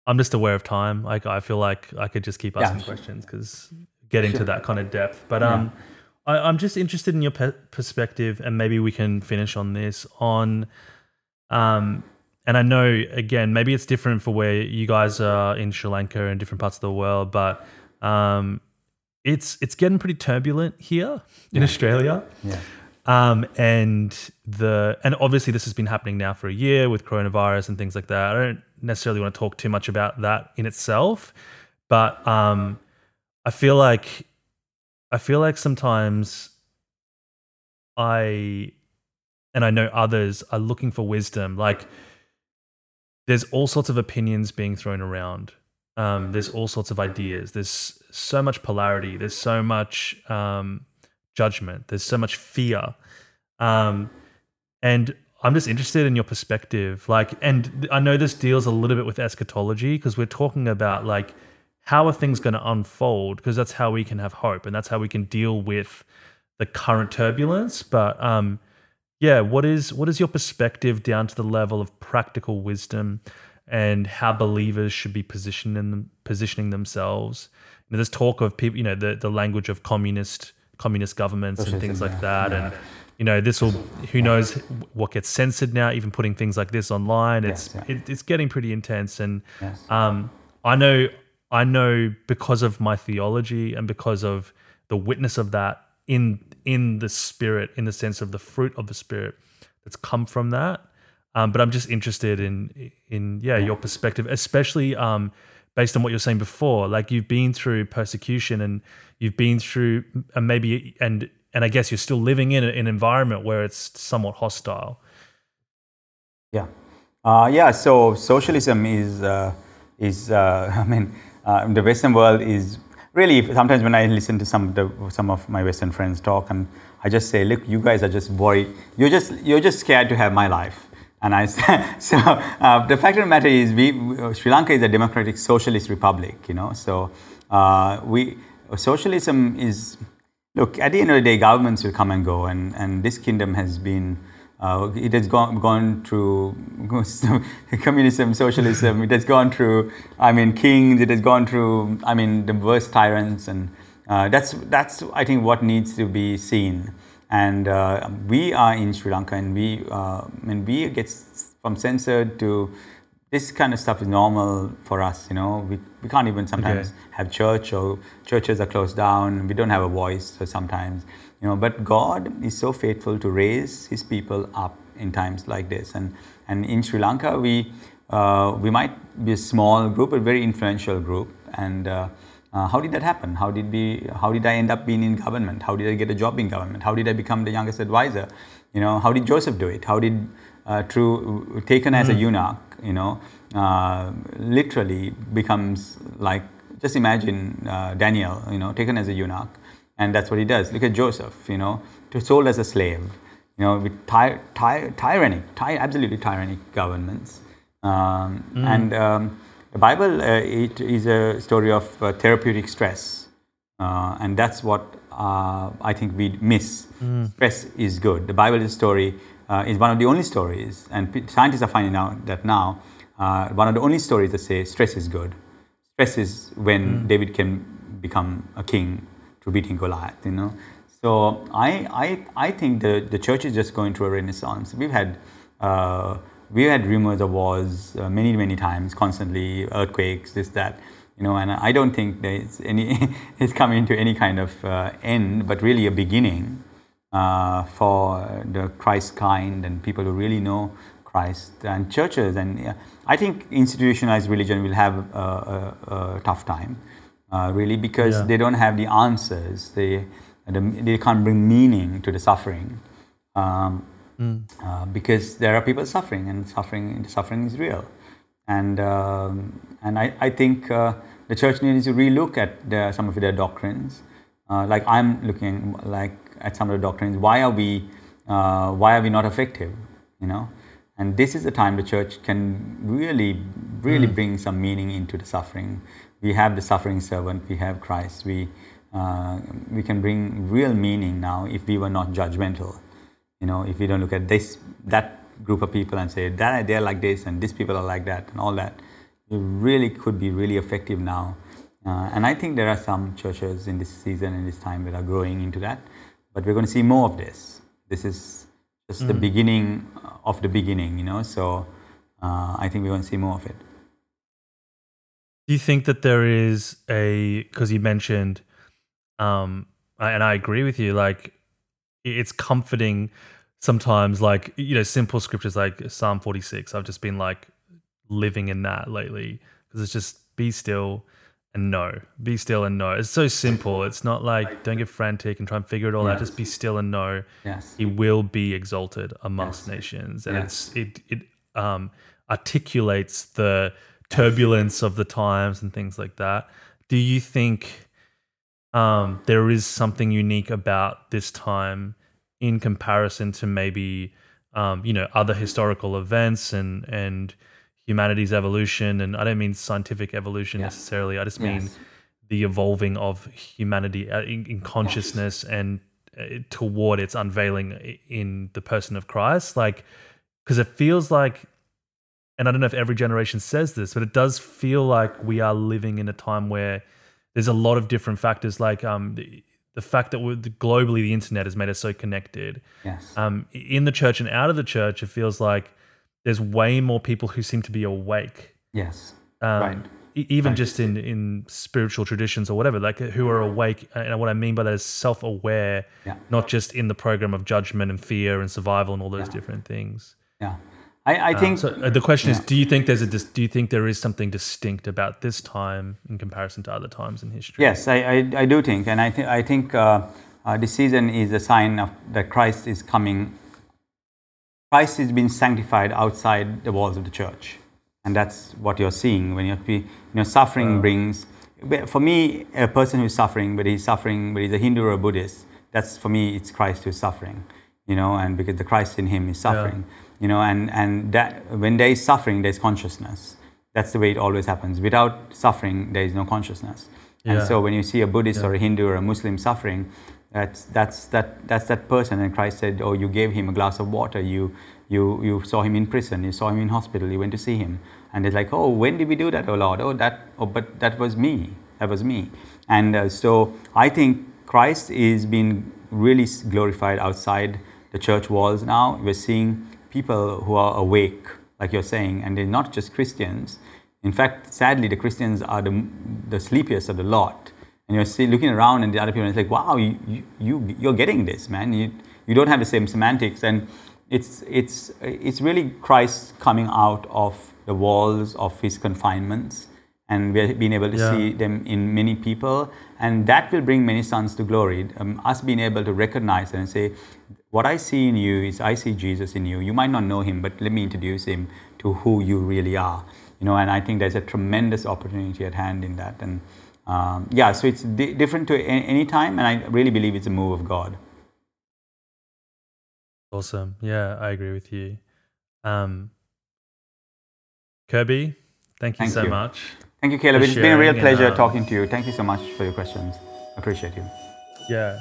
A: I'm just aware of time. Like I feel like I could just keep asking yeah. questions because get into sure. that kind of depth. But um, yeah. I, am just interested in your pe- perspective, and maybe we can finish on this on um and I know again, maybe it's different for where you guys are in Sri Lanka and different parts of the world, but um, it's it's getting pretty turbulent here in. Australia.
B: Yeah.
A: Um, and the and obviously this has been happening now for a year with coronavirus and things like that. I don't necessarily want to talk too much about that in itself, but um, I feel like I feel like sometimes I and I know others are looking for wisdom, like there's all sorts of opinions being thrown around. Um, there's all sorts of ideas. There's so much polarity. There's so much um, judgment. There's so much fear. Um, and I'm just interested in your perspective. Like, and I know this deals a little bit with eschatology because we're talking about like how are things going to unfold because that's how we can have hope and that's how we can deal with the current turbulence. But um, yeah, what is what is your perspective down to the level of practical wisdom and how believers should be positioning positioning themselves? You know, there's talk of people, you know, the, the language of communist communist governments and things like that, yeah. and you know, this will who knows what gets censored now. Even putting things like this online, it's yes, yeah. it, it's getting pretty intense. And yes. um, I know I know because of my theology and because of the witness of that in in the spirit, in the sense of the fruit of the spirit that's come from that. Um, but I'm just interested in in yeah your perspective, especially um, based on what you're saying before. Like you've been through persecution and you've been through and maybe and and I guess you're still living in an environment where it's somewhat hostile.
B: Yeah, uh, yeah. So socialism is uh, is uh, (laughs) I mean uh, the Western world is really sometimes when I listen to some of the, some of my Western friends talk, and I just say, look, you guys are just worried. You're just you're just scared to have my life. And I (laughs) so uh, the fact of the matter is, we Sri Lanka is a democratic socialist republic. You know, so uh, we socialism is look at the end of the day, governments will come and go, and and this kingdom has been uh, it has gone, gone through (laughs) communism, socialism. It has gone through, I mean, kings. It has gone through, I mean, the worst tyrants, and uh, that's that's I think what needs to be seen. And uh, we are in Sri Lanka, and we, uh, I mean, we get from censored to this kind of stuff is normal for us. You know, we, we can't even sometimes
A: Okay.
B: have church or churches are closed down. We don't have a voice. So sometimes, you know, but God is so faithful to raise His people up in times like this. And and in Sri Lanka, we uh, we might be a small group, a very influential group. And uh, uh, how did that happen? How did we? How did I end up being in government? How did I get a job in government? How did I become the youngest advisor? You know, how did Joseph do it? How did uh, true taken as a eunuch? You know, uh, literally becomes like just imagine uh, Daniel. You know, taken as a eunuch, and that's what he does. Look at Joseph. You know, sold as a slave. You know, with ty- ty- tyrannic, ty- absolutely tyrannic governments. Um, And um, the Bible, uh, it is a story of uh, therapeutic stress. Uh, and that's what uh, I think we miss. Stress is good. The Bible is a story, uh, is one of the only stories, and p- scientists are finding out that now, uh, one of the only stories that say stress is good. Stress is when David can become a king beating Goliath, you know. So I, I, I think the, the church is just going through a renaissance. We've had, uh, we had rumors of wars uh, many, many times, constantly, earthquakes, this, that, you know, and I don't think there's any, (laughs) it's coming to any kind of uh, end, but really a beginning uh, for the Christ kind and people who really know Christ and churches. And I think institutionalized religion will have a, a, a tough time, uh, really, because
A: Yeah.
B: they don't have the answers. They, they can't bring meaning to the suffering. Um, uh, because there are people suffering, and suffering suffering is real, and um, and I, I think uh, the church needs to relook at their, some of their doctrines. Uh, like I'm looking like at some of the doctrines. Why are we uh, why are we not effective? You know, and this is the time the church can really really bring some meaning into the suffering. We have the suffering servant. We have Christ. We uh, we can bring real meaning now if we were not judgmental. You know if we don't look at this that group of people and say that they're like this and these people are like that and all that it really could be really effective now. Uh, and i think there are some churches in this season and this time that are growing into that. But we're going to see more of this. This is just the beginning of the beginning you know? So uh, i think we're going to see more of it
A: Do you think that there is a because you mentioned, um, I- and I agree with you. Like, it's comforting sometimes. Like you know, simple scriptures like Psalm forty six. I've just been like living in that lately because it's just be still and know, be still and know. It's so simple. It's not like don't get frantic and try and figure it all out. Just be still and know.
B: yes
A: He will be exalted amongst
B: Yes.
A: nations, and
B: Yes.
A: it's it it um, articulates the turbulence of the times and things like that. Do you think um, there is something unique about this time in comparison to maybe um, you know other historical events and and humanity's evolution? And I don't mean scientific evolution
B: Yeah.
A: necessarily. I just mean
B: Yes.
A: the evolving of humanity uh, in, in consciousness and uh, toward its unveiling in the person of Christ. Like, because it feels like, and I don't know if every generation says this, but it does feel like we are living in a time where there's a lot of different factors, like um, the, the fact that we're, globally the internet has made us so connected.
B: yes
A: Um, in the church and out of the church, it feels like there's way more people who seem to be awake
B: yes
A: um,
B: Right.
A: even
B: Right.
A: just in in spiritual traditions or whatever, like who are awake. And what I mean by that is self aware,
B: Yeah.
A: not just in the program of judgment and fear and survival and all those
B: Yeah.
A: different things.
B: yeah i, I
A: Um,
B: think
A: so. uh, The question is, do you think there's a do you think there is something distinct about this time in comparison to other times in history?
B: Yes, I, I, I do think, and I think I think uh, uh, this season is a sign of that Christ is coming. Christ is being sanctified outside the walls of the church, and that's what you're seeing when you're you know suffering brings. For me, a person who's suffering, but he's suffering, but he's a Hindu or a Buddhist. That's for me, it's Christ who's suffering, you know, and because the Christ in him is suffering, you know, and and that when there is suffering, there's consciousness. That's the way it always happens. Without suffering, there is no consciousness. And so when you see a Buddhist or a Hindu or a Muslim suffering, that's that's that that's that person. And Christ said, "Oh, you gave him a glass of water. You you you saw him in prison. You saw him in hospital. You went to see him." And it's like, "Oh, when did we do that, oh Lord? Oh, that. Oh, but that was me. That was me." And uh, so I think Christ is being really glorified outside the church walls now. We're seeing people who are awake, like you're saying, and they're not just Christians. In fact, sadly, the Christians are the, the sleepiest of the lot. And you're see, looking around and the other people, and it's like, wow, you, you, you, you're getting this, man. You, you don't have the same semantics. And it's, it's, it's really Christ coming out of the walls of his confinements. And we're being able to
A: Yeah.
B: see them in many people. And that will bring many sons to glory. Um, us being able to recognize and say, what I see in you is I see Jesus in you. You might not know him, but let me introduce him to who you really are. You know, and I think there's a tremendous opportunity at hand in that. And um, yeah, so it's di- different to any time, and I really believe it's a move of God.
A: Awesome. Yeah, I agree with you. Um, Kirby, thank you
B: Thank
A: so
B: you.
A: much.
B: Thank you, Caleb. It's been a real
A: sharing and,
B: pleasure
A: um,
B: talking to you. Thank you so much for your questions. Appreciate you.
A: Yeah.